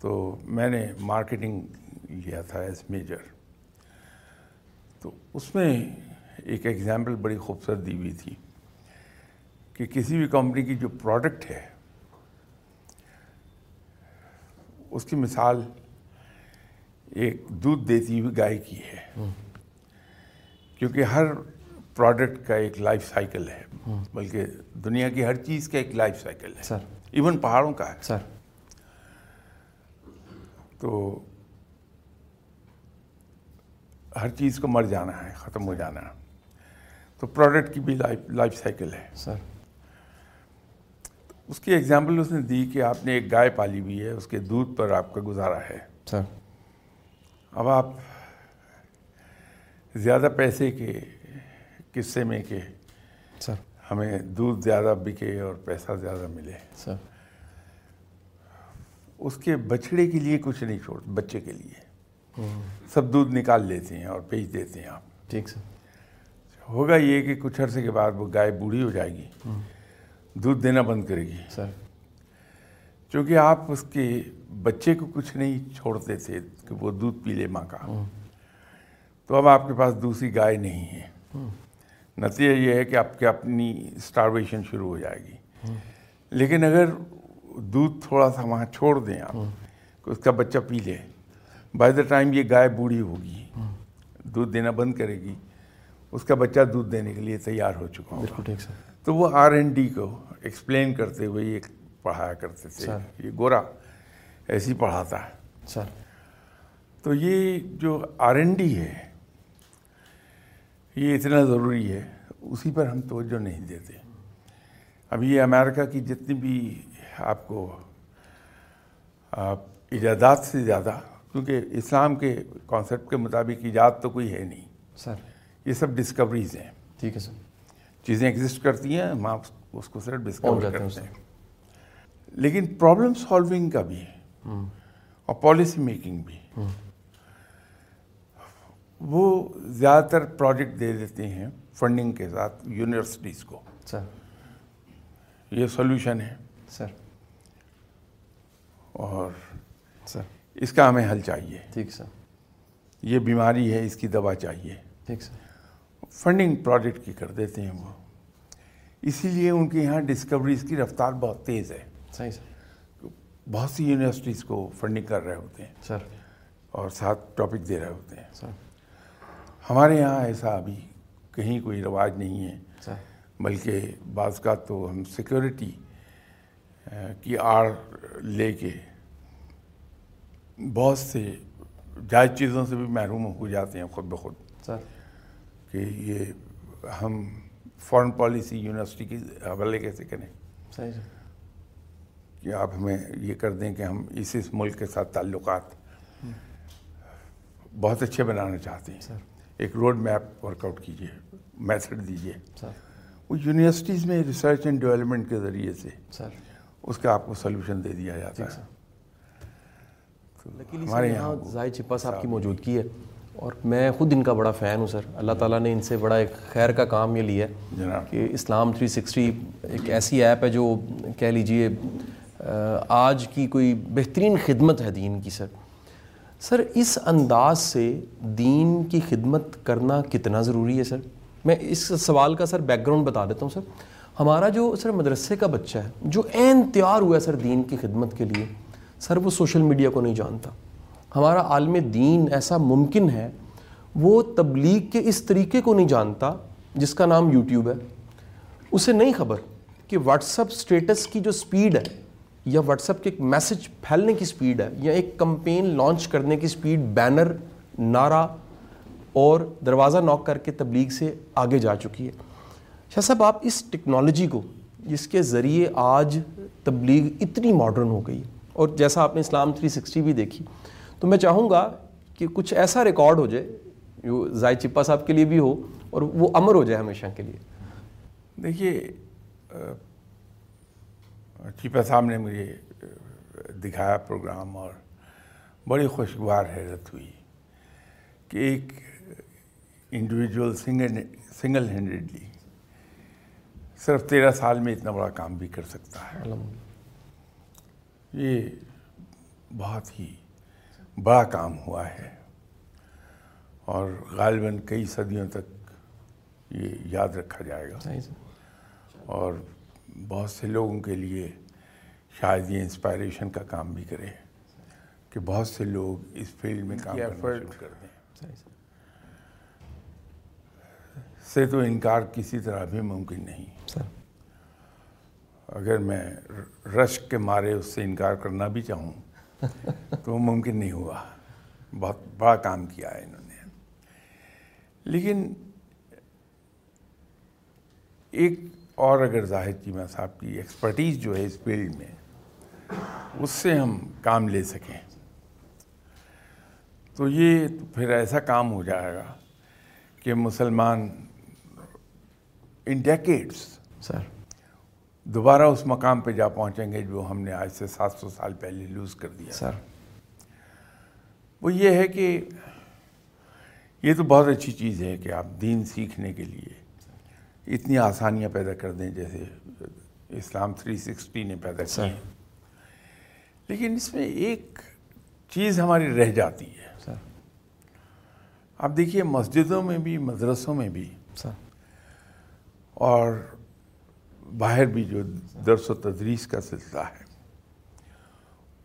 تو میں نے مارکیٹنگ لیا تھا ایز میجر۔ تو اس میں ایک ایگزامپل بڑی خوبصورت دی ہوئی تھی کہ کسی بھی کمپنی کی جو پروڈکٹ ہے اس کی مثال ایک دودھ دیتی ہوئی گائے کی ہے۔ کیونکہ ہر پروڈکٹ کا ایک لائف سائیکل ہے۔ بلکہ دنیا کی ہر چیز کا ایک لائف سائیکل ہے۔ سر ایون پہاڑوں کا ہے۔ سر تو ہر چیز کو مر جانا ہے ختم ہو جانا ہے۔ تو پروڈکٹ کی بھی لائف لائف سائیکل ہے۔ سر اس کی ایگزامپل اس نے دی کہ آپ نے ایک گائے پالی ہوئی ہے اس کے دودھ پر آپ کا گزارا ہے۔ سر اب آپ زیادہ پیسے کے قصے میں کہ سر۔ ہمیں دودھ زیادہ بکے اور پیسہ زیادہ ملے۔ سر۔ اس کے بچڑے کے لیے کچھ نہیں چھوڑ بچے کے لیے۔ سب دودھ نکال لیتے ہیں اور بیچ دیتے ہیں آپ۔ ٹھیک سر۔ ہوگا یہ کہ کچھ عرصے کے بعد وہ گائے بوڑھی ہو جائے گی۔ دودھ دینا بند کرے گی۔ سر۔ چونکہ آپ اس کے بچے کو کچھ نہیں چھوڑتے تھے کہ وہ دودھ پی لے ماں کا۔ تو اب آپ کے پاس دوسری گائے نہیں ہے۔ نتیجہ یہ ہے کہ آپ کی اپنی اسٹارویشن شروع ہو جائے گی۔ لیکن اگر دودھ تھوڑا سا وہاں چھوڑ دیں آپ کہ اس کا بچہ پی لے بائی دا ٹائم یہ گائے بوڑھی ہوگی دودھ دینا بند کرے گی اس کا بچہ دودھ دینے کے لیے تیار ہو چکا سر۔ تو وہ آر این ڈی کو ایکسپلین کرتے ہوئے یہ پڑھایا کرتے تھے۔ یہ گورا ایسی پڑھاتا ہے۔ تو یہ جو آر این ڈی ہے یہ اتنا ضروری ہے اسی پر ہم توجہ نہیں دیتے۔ اب یہ امریکہ کی جتنی بھی آپ کو ایجادات سے زیادہ کیونکہ اسلام کے کانسیپٹ کے مطابق ایجاد تو کوئی ہے نہیں۔ سر۔ یہ سب ڈسکوریز ہیں۔ ٹھیک ہے سر۔ چیزیں ایگزسٹ کرتی ہیں ہم آپ اس کو صرف ڈسکور کرتے ہیں۔ لیکن پرابلم سالونگ کا بھی ہے اور پالیسی میکنگ بھی وہ زیادہ تر پروجیکٹ دے دیتے ہیں فنڈنگ کے ساتھ یونیورسٹیز کو۔ سر یہ سولوشن ہے۔ سر اور سر اس کا ہمیں حل چاہیے۔ ٹھیک سر۔ یہ بیماری ہے اس کی دوا چاہیے۔ ٹھیک سر۔ فنڈنگ پروجیکٹ کی کر دیتے ہیں وہ۔ اسی لیے ان کے یہاں ڈسکوریز کی رفتار بہت تیز ہے۔ صحیح سر۔ بہت سی یونیورسٹیز کو فنڈنگ کر رہے ہوتے ہیں۔ سر۔ اور ساتھ ٹاپک دے رہے ہوتے ہیں۔ سر۔ ہمارے یہاں ایسا ابھی کہیں کوئی رواج نہیں ہے۔ سر۔ بلکہ بعض کا تو ہم سیکورٹی کی آڑ لے کے بہت سے جائز چیزوں سے بھی محروم ہو جاتے ہیں خود بخود۔ سر۔ کہ یہ ہم فارن پالیسی یونیورسٹی کی حوالے کیسے کریں۔ صحیح کہ آپ ہمیں یہ کر دیں کہ ہم اس اس ملک کے ساتھ تعلقات بہت اچھے بنانا چاہتے ہیں۔ سر۔ ایک روڈ میپ ورک آؤٹ کیجیے میتھڈ دیجیے۔ وہ یونیورسٹیز میں ریسرچ اینڈ ڈیولپمنٹ کے ذریعے سے اس کا آپ کو سلوشن دے دیا جاتا ہے۔ ہمارے یہاں زاہد چپا صاحب کی موجودگی ہے۔ اور میں خود ان کا بڑا فین ہوں سر۔ اللہ تعالیٰ نے ان سے بڑا ایک خیر کا کام یہ لیا ہے کہ اسلام 360 ایک ایسی ایپ ہے جو کہہ لیجیے آج کی کوئی بہترین خدمت ہے دین کی، سر؟ سر، اس انداز سے دین کی خدمت کرنا کتنا ضروری ہے، سر؟ میں اس سوال کا، سر بیک گراؤنڈ بتا دیتا ہوں، سر۔ ہمارا جو، سر، مدرسے کا بچہ ہے، جو عین تیار ہوا ہے، سر، دین کی خدمت کے لیے، سر، وہ سوشل میڈیا کو نہیں جانتا۔ ہمارا عالم دین ایسا ممکن ہے، وہ تبلیغ کے اس طریقے کو نہیں جانتا، جس کا نام یوٹیوب ہے۔ اسے نہیں خبر کہ واٹس اپ اسٹیٹس کی جو سپیڈ ہے یا واٹس اپ کے ایک میسج پھیلنے کی سپیڈ ہے، یا ایک کمپین لانچ کرنے کی سپیڈ بینر نعرہ اور دروازہ ناک کر کے تبلیغ سے آگے جا چکی ہے۔ شاہ صاحب، آپ اس ٹیکنالوجی کو، جس کے ذریعے آج تبلیغ اتنی ماڈرن ہو گئی اور جیسا آپ نے اسلام 360 بھی دیکھی، تو میں چاہوں گا کہ کچھ ایسا ریکارڈ ہو جائے، جو زائد چپا صاحب کے لیے بھی ہو، اور وہ امر ہو جائے ہمیشہ کے لیے۔ دیکھیے چیپا صاحب نے مجھے دکھایا پروگرام اور بڑی خوشگوار حیرت ہوئی کہ ایک انڈیویجول سنگل سنگل ہینڈیڈلی صرف تیرہ سال میں اتنا بڑا کام بھی کر سکتا ہے۔ یہ بہت ہی بڑا کام ہوا ہے اور غالباً کئی صدیوں تک یہ یاد رکھا جائے گا۔ اور بہت سے لوگوں کے لیے شاید یہ انسپائریشن کا کام بھی کرے کہ بہت سے لوگ اس فیلڈ میں کام کرنا شروع کر دیں۔ سے تو انکار کسی طرح بھی ممکن نہیں۔ اگر میں رشک کے مارے اس سے انکار کرنا بھی چاہوں تو وہ ممکن نہیں ہوا۔ بہت بڑا کام کیا ہے انہوں نے۔ لیکن ایک اور اگر زاہد چیمہ صاحب کی ایکسپرٹیز جو ہے اس فیلڈ میں اس سے ہم کام لے سکیں۔ تو یہ پھر ایسا کام ہو جائے گا کہ مسلمان ان ڈیکیڈس سر دوبارہ اس مقام پہ جا پہنچیں گے جو ہم نے آج سے سات سو سال پہلے لوز کر دیا۔ سر وہ یہ ہے کہ یہ تو بہت اچھی چیز ہے کہ آپ دین سیکھنے کے لیے اتنی آسانیاں پیدا کر دیں جیسے اسلام تھری سکسٹی نے پیدا کی لیکن اس میں ایک چیز ہماری رہ جاتی ہے۔ سر. آپ دیکھیے مسجدوں میں بھی مدرسوں میں بھی اور باہر بھی جو درس و تدریس کا سلسلہ ہے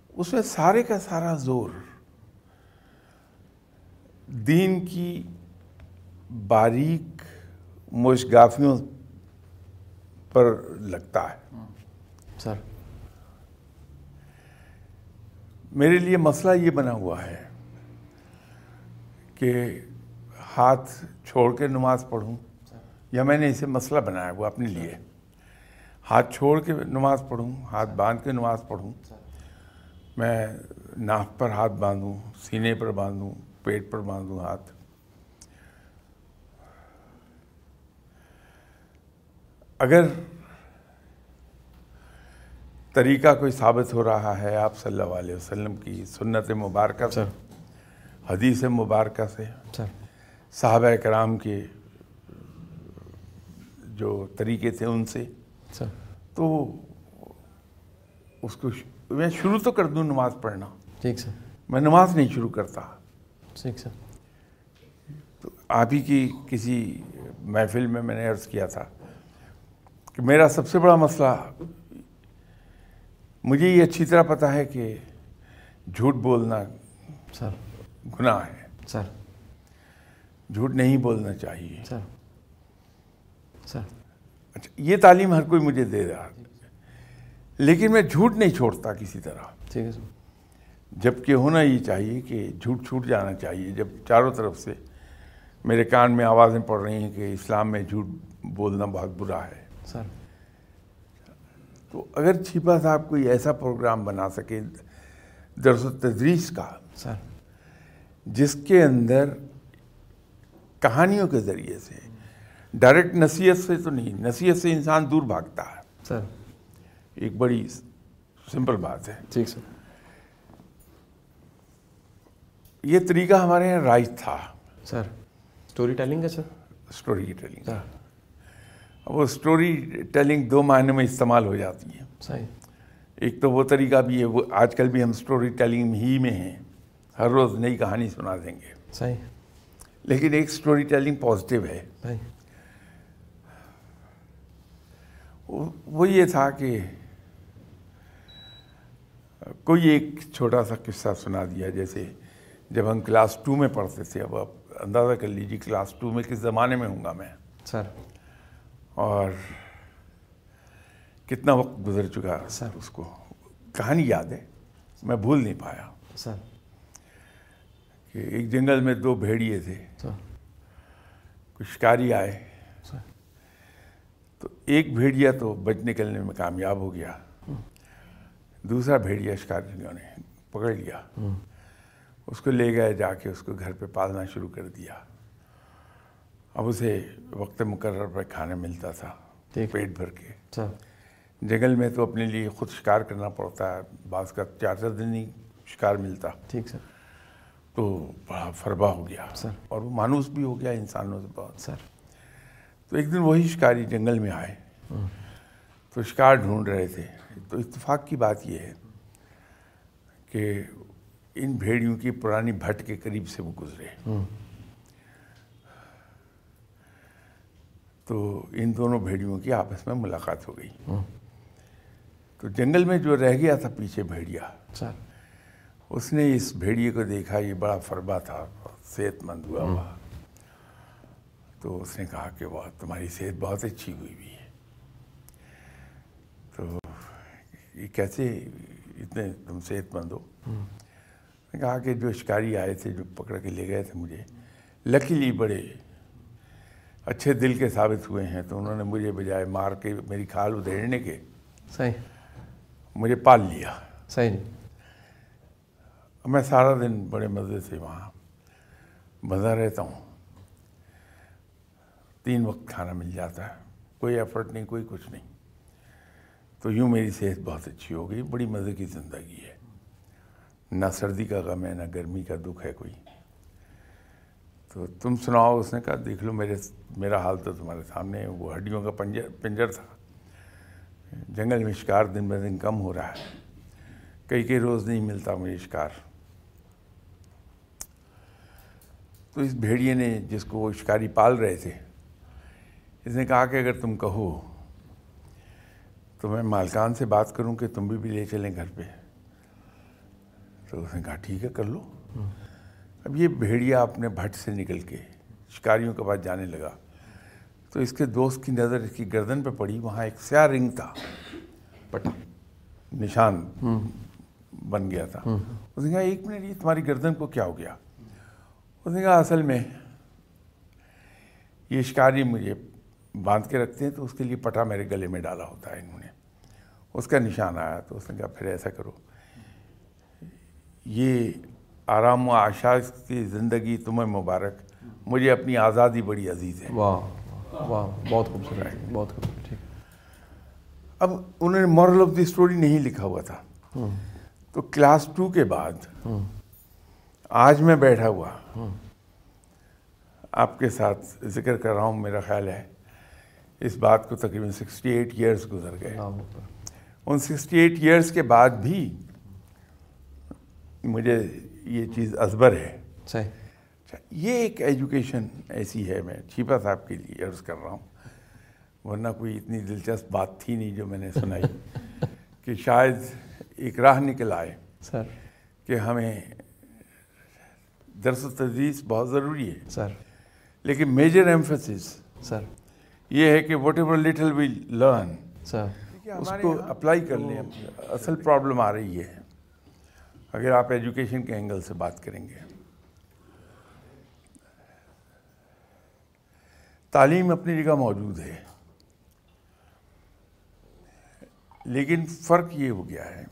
اس میں سارے کا سارا زور دین کی باریک موشگافیوں پر لگتا ہے۔ سر۔ میرے لیے مسئلہ یہ بنا ہوا ہے کہ ہاتھ چھوڑ کے نماز پڑھوں۔ یا میں نے اسے مسئلہ بنایا وہ اپنے لیے۔ ہاتھ چھوڑ کے نماز پڑھوں ہاتھ باندھ کے نماز پڑھوں۔ میں ناک پر ہاتھ باندھوں سینے پر باندھوں پیٹ پر باندھوں ہاتھ۔ اگر طریقہ کوئی ثابت ہو رہا ہے آپ صلی اللہ علیہ وسلم کی سنت مبارکہ سے حدیث مبارکہ سے صحابہ کرام کے جو طریقے تھے ان سے تو اس کو میں شروع تو کر دوں نماز پڑھنا۔ ٹھیک سر۔ میں نماز نہیں شروع کرتا۔ ٹھیک سر۔ تو آپ ہی کی کسی محفل میں میں نے عرض کیا تھا۔ کہ میرا سب سے بڑا مسئلہ مجھے یہ اچھی طرح پتہ ہے کہ جھوٹ بولنا سر۔ گناہ ہے۔ سر۔ جھوٹ نہیں بولنا چاہیے۔ سر۔ سر۔ اچھا یہ تعلیم ہر کوئی مجھے دے رہا لیکن میں جھوٹ نہیں چھوڑتا کسی طرح۔ ٹھیک ہے سر۔ جبکہ ہونا یہ چاہیے کہ جھوٹ چھوٹ جانا چاہیے۔ جب چاروں طرف سے میرے کان میں آوازیں پڑ رہی ہیں کہ اسلام میں جھوٹ بولنا بہت برا ہے۔ سر۔ تو اگر چھپا صاحب کوئی ایسا پروگرام بنا سکے درس و تدریس کا سر۔ جس کے اندر کہانیوں کے ذریعے سے ڈائریکٹ نصیحت سے تو نہیں نصیحت سے انسان دور بھاگتا ہے۔ سر۔ ایک بڑی سمپل بات ہے۔ ٹھیک سر۔ یہ طریقہ ہمارے یہاں رائج تھا۔ سر۔ اسٹوری ٹیلنگ کا سر۔ Story telling. اب وہ اسٹوری ٹیلنگ دو معنی میں استعمال ہو جاتی ہے صحیح۔ ایک تو وہ طریقہ بھی ہے وہ آج کل بھی ہم اسٹوری ٹیلنگ ہی میں ہیں ہر روز نئی کہانی سنا دیں گے۔ صحیح۔ لیکن ایک اسٹوری ٹیلنگ پازیٹیو ہے۔ صحیح۔ وہ وہ یہ تھا کہ کوئی ایک چھوٹا سا قصہ سنا دیا جیسے جب ہم کلاس ٹو میں پڑھتے تھے اب آپ اندازہ کر لیجیے کلاس ٹو میں کس زمانے میں ہوں گا میں؟ سر۔ اور کتنا وقت گزر چکا سر۔ اس کو؟ کہانی یاد ہے۔ میں بھول نہیں پایا۔ سر۔ کہ ایک جنگل میں دو بھیڑیے تھے۔ کچھ شکاری آئے۔ سر۔ تو ایک بھیڑیا تو بچ نکلنے میں کامیاب ہو گیا۔ دوسرا بھیڑیا شکاریوں نے پکڑ لیا۔ اس کو لے گئے جا کے اس کو گھر پہ پالنا شروع کر دیا۔ اب اسے وقت مقرر پہ کھانا ملتا تھا۔ پیٹ بھر کے۔ سر جنگل میں تو اپنے لیے خود شکار کرنا پڑتا ہے بعض کا چار چار دن ہی شکار ملتا۔ ٹھیک سر۔ تو بڑا فربا ہو گیا۔ سر۔ اور وہ مانوس بھی ہو گیا انسانوں سے بہت۔ سر۔ تو ایک دن وہی شکاری جنگل میں آئے۔ تو شکار ڈھونڈ رہے تھے۔ تو اتفاق کی بات یہ ہے کہ ان بھیڑیوں کی پرانی بھٹ کے قریب سے وہ گزرے۔ تو ان دونوں بھیڑیوں کی آپس میں ملاقات ہو گئی۔ تو جنگل میں جو رہ گیا تھا پیچھے بھیڑیا سر اس نے اس بھیڑیے کو دیکھا یہ بڑا فربا تھا صحت مند ہوا۔ ہوا تو اس نے کہا کہ وہ تمہاری صحت بہت اچھی ہوئی ہوئی ہے۔ تو یہ کیسے اتنے تم صحت مند ہو کہا کہ جو شکاری آئے تھے جو پکڑ کے لے گئے تھے مجھے لکیلی بڑے اچھے دل کے ثابت ہوئے ہیں تو انہوں نے مجھے بجائے مار کے میری کھال ادھیڑنے کے صحیح۔ مجھے پال لیا۔ صحیح جی۔ میں سارا دن بڑے مزے سے وہاں بندہ رہتا ہوں۔ تین وقت کھانا مل جاتا ہے کوئی ایفرٹ نہیں کوئی کچھ نہیں۔ تو یوں میری صحت بہت اچھی ہو گئی بڑی مزے کی زندگی ہے۔ نہ سردی کا غم ہے نہ گرمی کا دکھ ہے کوئی۔ تو تم سناؤ، اس نے کہا، دیکھ لو، میرے، میرا حال تو تمہارے سامنے ہے، وہ ہڈیوں کا پنجر پنجر تھا۔ جنگل میں شکار دن بہ دن کم ہو رہا ہے۔ کئی کئی روز نہیں ملتا مجھے شکار۔ تو اس بھیڑیے نے جس کو وہ شکاری پال رہے تھے، اس نے کہا کہ اگر تم کہو، تو میں مالکان سے بات کروں کہ تم بھی بھی لے چلیں گھر پہ۔ تو اس نے کہا، ٹھیک ہے، کر لو۔ اب یہ بھیڑیا اپنے بھٹ سے نکل کے شکاریوں کے پاس جانے لگا۔ تو اس کے دوست کی نظر اس کی گردن پہ پڑی، وہاں ایک سیاہ رنگ تھا۔ پٹا نشان بن گیا تھا۔ اس نے کہا، ایک منٹ، یہ تمہاری گردن کو کیا ہو گیا؟ اس نے کہا، اصل میں یہ شکاری مجھے باندھ کے رکھتے ہیں، تو اس کے لیے پٹا میرے گلے میں ڈالا ہوتا ہے انہوں نے۔ اس کا نشان آیا تو اس نے کہا، پھر ایسا کرو، یہ آرام و آشاس کی زندگی تمہیں مبارک۔ مجھے اپنی آزادی بڑی عزیز ہے۔ واہ واہ بہت خوبصورت بہت خوبصورت ٹھیک۔ اب انہوں نے مورل آف دی اسٹوری نہیں لکھا ہوا تھا۔ تو کلاس ٹو کے بعد آج میں بیٹھا ہوا۔ آپ کے ساتھ ذکر کر رہا ہوں میرا خیال ہے۔ اس بات کو تقریباً سکسٹی ایٹ ایئرس گزر گئے۔ ان سکسٹی ایٹ ایئرس کے بعد بھی مجھے یہ چیز ازبر ہے۔ صحیح۔ اچھا یہ ایک ایجوکیشن ایسی ہے میں چھیپا صاحب کے لیے عرض کر رہا ہوں ورنہ کوئی اتنی دلچسپ بات تھی نہیں جو میں نے سنائی۔ کہ شاید ایک راہ نکل آئے۔ سر۔ کہ ہمیں درس و تدریس بہت ضروری ہے۔ سر۔ لیکن میجر ایمفسس سر۔ یہ ہے کہ whatever little we learn sir اس کو اپلائی کر لیں۔ اصل پرابلم آ رہی ہے۔ اگر آپ ایجوکیشن کے اینگل سے بات کریں گے۔ تعلیم اپنی جگہ موجود ہے۔ لیکن فرق یہ ہو گیا ہے۔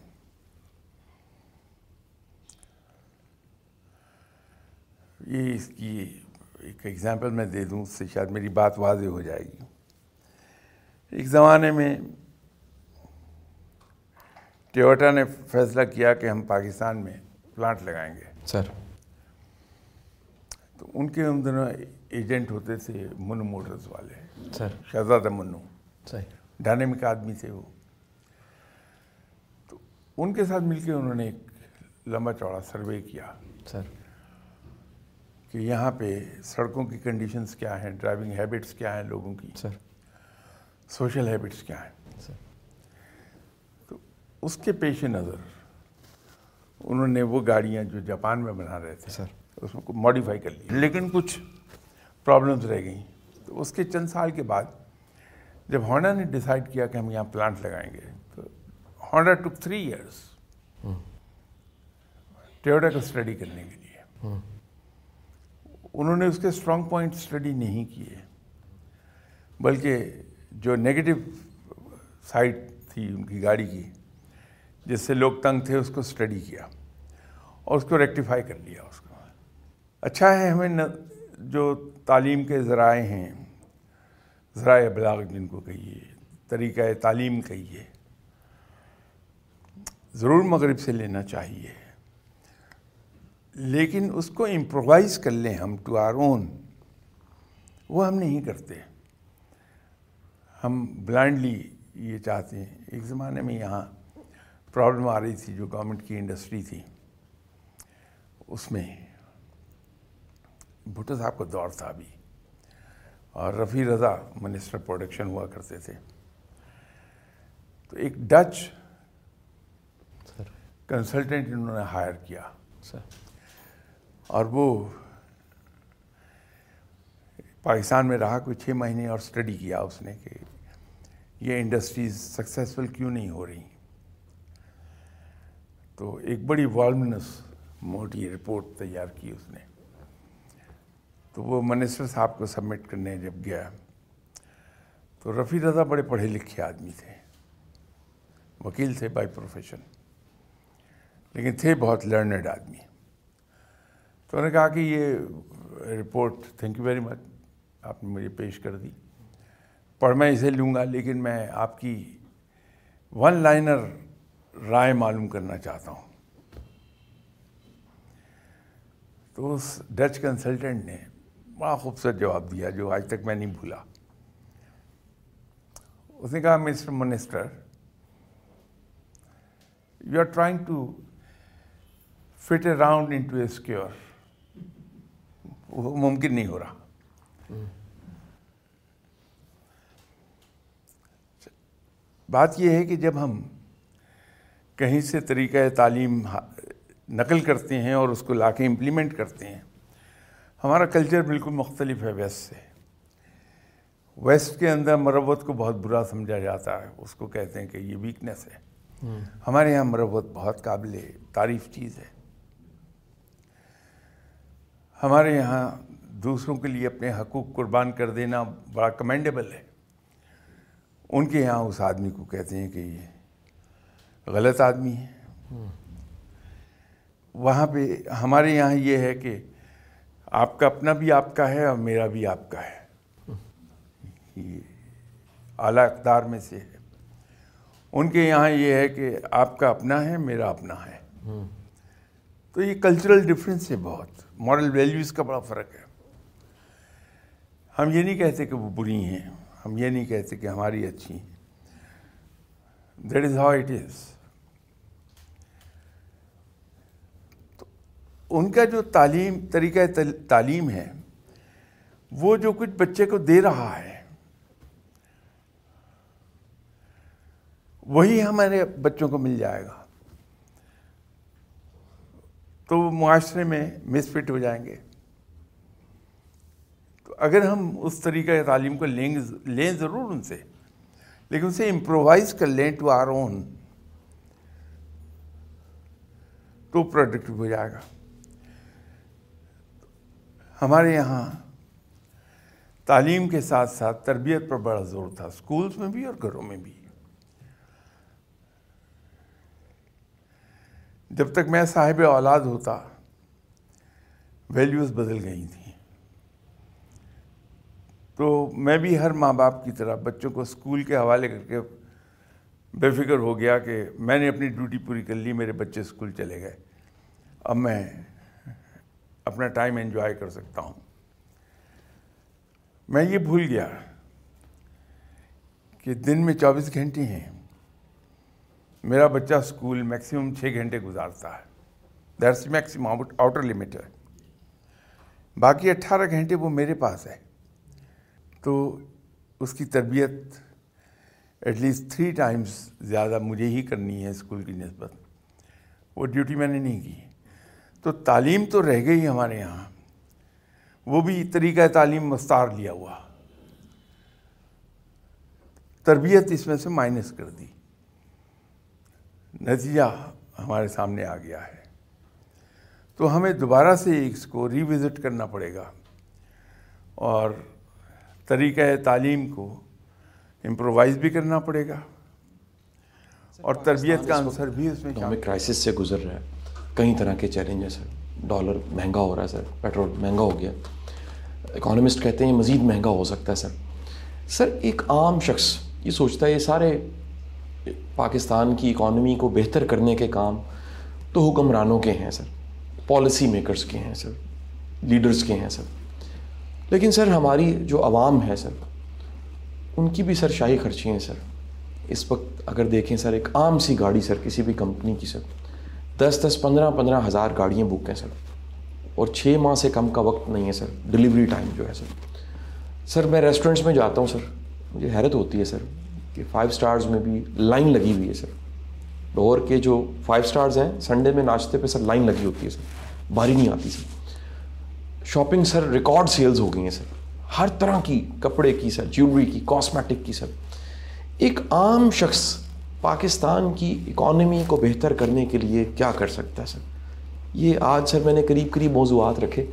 یہ اس کی ایک ایگزامپل میں دے دوں، اس سے شاید میری بات واضح ہو جائے گی۔ ایک زمانے میں ٹیوٹا نے فیصلہ کیا کہ ہم پاکستان میں پلانٹ لگائیں گے۔ سر۔ تو ان کے ان دنوں ایجنٹ ہوتے تھے منو موٹرز والے۔ سر۔ شہزادہ منو۔ صحیح۔ ڈائنامک آدمی تھے وہ۔ تو ان کے ساتھ مل کے انہوں نے ایک لمبا چوڑا سروے کیا۔ سر۔ کہ یہاں پہ سڑکوں کی کنڈیشنز کیا ہیں ڈرائیونگ ہیبٹس کیا ہیں لوگوں کی۔ سر۔ سوشل ہیبٹس کیا ہیں۔ سر۔ اس کے پیش نظر انہوں نے وہ گاڑیاں جو جاپان میں بنا رہے تھے سر۔ اس کو ماڈیفائی کر لی لیکن کچھ پرابلمز رہ گئیں۔ تو اس کے چند سال کے بعد جب ہونڈا نے ڈیسائیڈ کیا کہ ہم یہاں پلانٹ لگائیں گے تو ہونڈا ٹک تھری ایئرس ٹیوڈا کو اسٹڈی کرنے کے لیے۔ انہوں نے اس کے اسٹرانگ پوائنٹ اسٹڈی نہیں کیے بلکہ جو نگیٹو سائڈ تھی ان کی گاڑی کی جس سے لوگ تنگ تھے، اس کو اسٹڈی کیا اور اس کو ریکٹیفائی کر لیا اس کو۔ اچھا ہے ہمیں جو تعلیم کے ذرائع ہیں، ذرائع ابلاغ جن کو کہیے، طریقہ تعلیم کہیے، ضرور مغرب سے لینا چاہیے۔ لیکن اس کو امپرووائز کر لیں ہم ٹو آر اون وہ ہم نہیں کرتے۔ ہم بلائنڈلی یہ چاہتے ہیں۔ ایک زمانے میں یہاں پرابلم آ رہی تھی جو گورنمنٹ کی انڈسٹری تھی اس میں بھٹو صاحب کا دور تھا ابھی۔ اور رفیع رضا منسٹر پروڈکشن ہوا کرتے تھے۔ تو ایک ڈچ کنسلٹنٹ انہوں نے ہائر کیا۔ سر۔ اور وہ پاکستان میں رہا کوئی چھ مہینے اور اسٹڈی کیا اس نے کہ یہ انڈسٹریز سکسیزفل کیوں نہیں ہو رہی؟ تو ایک بڑی والمنس موٹی رپورٹ تیار کی اس نے۔ تو وہ منسٹر صاحب کو سبمٹ کرنے جب گیا، تو رفیع رضا بڑے پڑھے لکھے آدمی تھے، وکیل تھے بائی پروفیشن لیکن تھے بہت لرنڈ آدمی۔ تو انہوں نے کہا کہ یہ report thank you very much آپ نے مجھے پیش کر دی۔ پڑھ میں اسے لوں گا، لیکن میں آپ کی ون لائنر رائے معلوم کرنا چاہتا ہوں۔ تو اس ڈچ کنسلٹنٹ نے بڑا خوبصورت جواب دیا جو آج تک میں نہیں بھولا۔ اس نے کہا mister minister you are trying to fit a round into a square وہ ممکن نہیں ہو رہا۔ بات یہ ہے کہ جب ہم کہیں سے طریقہ تعلیم نقل کرتے ہیں اور اس کو لا کے امپلیمنٹ کرتے ہیں۔ ہمارا کلچر بالکل مختلف ہے ویسٹ سے۔ ویسٹ کے اندر مروت کو بہت برا سمجھا جاتا ہے۔ اس کو کہتے ہیں کہ یہ ویکنیس ہے۔ ہمارے یہاں مروت بہت قابل تعریف چیز ہے۔ ہمارے یہاں دوسروں کے لیے اپنے حقوق قربان کر دینا بڑا کمینڈیبل ہے۔ ان کے یہاں اس آدمی کو کہتے ہیں کہ یہ غلط آدمی ہے۔ وہاں پہ ہمارے یہاں یہ ہے کہ آپ کا اپنا بھی آپ کا ہے اور میرا بھی آپ کا ہے۔ یہ اعلیٰ اقدار میں سے ہے۔ ان کے یہاں یہ ہے کہ آپ کا اپنا ہے، میرا اپنا ہے۔ تو یہ کلچرل ڈفرینس ہے بہت۔ مورل ویلیوز کا بڑا فرق ہے۔ ہم یہ نہیں کہتے کہ وہ بری ہیں، ہم یہ نہیں کہتے کہ ہماری اچھی ہیں۔ That is how it is ان کا جو تعلیم، طریقہ تعلیم ہے، وہ جو کچھ بچے کو دے رہا ہے، وہی ہمارے بچوں کو مل جائے گا۔ تو وہ معاشرے میں مس فٹ ہو جائیں گے۔ تو اگر ہم اس طریقہ تعلیم کو لیں لیں ضرور ان سے، لیکن اسے امپرووائز کر لیں ٹو آر اون تو پروڈکٹیو ہو جائے گا۔ ہمارے یہاں تعلیم کے ساتھ ساتھ تربیت پر بڑا زور تھا اسکولس میں بھی اور گھروں میں بھی۔ جب تک میں صاحب اولاد ہوتا ویلیوز بدل گئی تھیں۔ تو میں بھی ہر ماں باپ کی طرح بچوں کو اسکول کے حوالے کر کے بے فکر ہو گیا کہ میں نے اپنی ڈیوٹی پوری کر لی، میرے بچے اسکول چلے گئے۔ اب میں اپنا ٹائم انجوائے کر سکتا ہوں۔ میں یہ بھول گیا کہ دن میں چوبیس گھنٹے ہیں۔ میرا بچہ اسکول میکسیمم چھ گھنٹے گزارتا ہے۔ دیٹس میکسیمم آؤٹر لمٹ ہے۔ باقی اٹھارہ گھنٹے وہ میرے پاس ہے۔ تو اس کی تربیت ایٹ لیسٹ تھری ٹائمز زیادہ مجھے ہی کرنی ہے اسکول کی نسبت۔ وہ ڈیوٹی میں نے نہیں کی۔ تو تعلیم تو رہ گئی ہمارے یہاں۔ وہ بھی طریقہ تعلیم مستار لیا ہوا۔ تربیت اس میں سے مائنس کر دی۔ نتیجہ ہمارے سامنے آ گیا ہے۔ تو ہمیں دوبارہ سے اس کو ریوزٹ کرنا پڑے گا۔ اور طریقہ تعلیم کو امپرووائز بھی کرنا پڑے گا۔ اور تربیت کا عنصر بھی اس میں کرائسس سے گزر رہا ہے۔ کئی طرح کے چیلنج ہیں سر ڈالر مہنگا ہو رہا ہے سر پیٹرول مہنگا ہو گیا. اکانومسٹ کہتے ہیں مزید مہنگا ہو سکتا ہے سر سر ایک عام شخص یہ سوچتا ہے یہ سارے پاکستان کی اکانومی کو بہتر کرنے کے کام تو حکمرانوں کے ہیں سر پالیسی میکرز کے ہیں سر لیڈرز کے ہیں سر لیکن سر ہماری جو عوام ہے سر ان کی بھی سر شاہی خرچی ہیں سر اس وقت اگر دیکھیں سر ایک عام سی گاڑی سر کسی بھی کمپنی کی سر دس دس پندرہ پندرہ ہزار گاڑیاں بک ہیں سر۔ اور چھ ماہ سے کم کا وقت نہیں ہے سر۔ ڈلیوری ٹائم جو ہے سر۔ سر، میں ریسٹورینٹس میں جاتا ہوں سر۔ مجھے حیرت ہوتی ہے سر کہ فائیو سٹارز میں بھی لائن لگی ہوئی ہے سر۔ لاہور کے جو فائیو سٹارز ہیں سنڈے میں ناشتے پہ سر لائن لگی ہوتی ہے سر۔ باری نہیں آتی sir. Shopping sir record sales ہو گئی ہیں سر۔ ہر طرح کی کپڑے کی سر جیولری کی کاسمیٹک کی سر۔ ایک عام شخص پاکستان کی اکانومی کو بہتر کرنے کے لیے کیا کر سکتا ہے سر؟ یہ آج سر میں نے قریب قریب موضوعات رکھے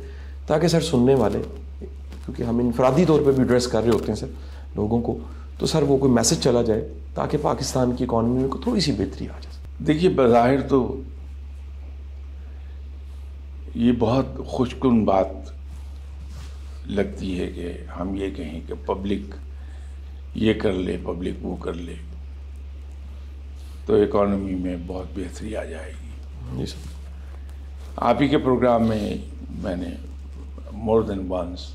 تاکہ سر سننے والے، کیونکہ ہم انفرادی طور پہ بھی ڈریس کر رہے ہوتے ہیں سر لوگوں کو، تو سر وہ کوئی میسج چلا جائے تاکہ پاکستان کی اکانومی کو تھوڑی سی بہتری آ جائے۔ دیکھیے، بظاہر تو یہ بہت خوش کن بات لگتی ہے کہ ہم یہ کہیں کہ پبلک یہ کر لے پبلک وہ کر لے۔ تو اکانومی میں بہت بہتری آ جائے گی۔ جی سر۔ آپ ہی کے پروگرام میں میں نے مور دین ونس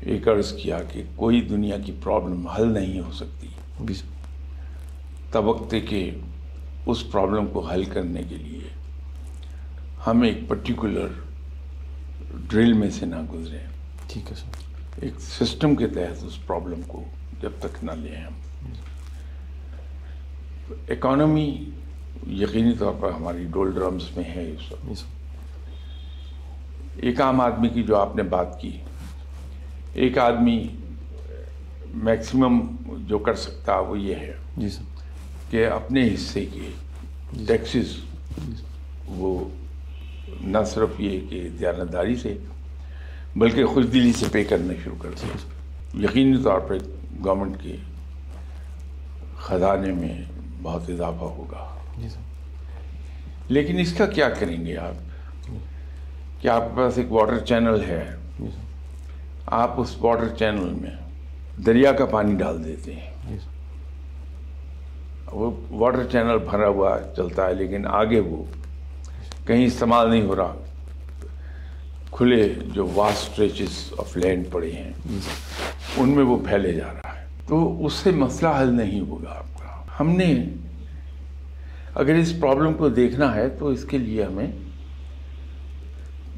ایک عرض کیا کہ کوئی دنیا کی پرابلم حل نہیں ہو سکتی۔ توقع کے اس پرابلم کو حل کرنے کے لیے ہم ایک پرٹیکولر ڈرل میں سے نہ گزریں۔ ٹھیک ہے سر۔ ایک سسٹم کے تحت اس پرابلم کو جب تک نہ لیں ہم۔ اکانومی یقینی طور پر ہماری ڈول ڈرمز میں ہے اس وقت جی ایک عام آدمی کی جو آپ نے بات کی ایک آدمی میکسیمم جو کر سکتا وہ یہ ہے جی سر۔ کہ اپنے حصے کے ٹیکسز وہ نہ صرف یہ کہ دیانتداری سے بلکہ خوش دلی سے پے کرنا شروع کر دیں یقینی طور پہ گورنمنٹ کے خزانے میں بہت اضافہ ہوگا۔ جی لیکن اس کا کیا کریں گے آپ؟ کہ آپ کے پاس ایک واٹر چینل ہے۔ جی آپ اس واٹر چینل میں دریا کا پانی ڈال دیتے ہیں۔ جی وہ واٹر چینل بھرا ہوا چلتا ہے لیکن آگے وہ کہیں استعمال نہیں ہو رہا۔ کھلے جو واسٹ اسٹریچز آف لینڈ پڑے ہیں ان میں وہ پھیلے جا رہا ہے۔ تو اس سے مسئلہ حل نہیں ہوگا۔ ہم نے اگر اس پرابلم کو دیکھنا ہے تو اس کے لیے ہمیں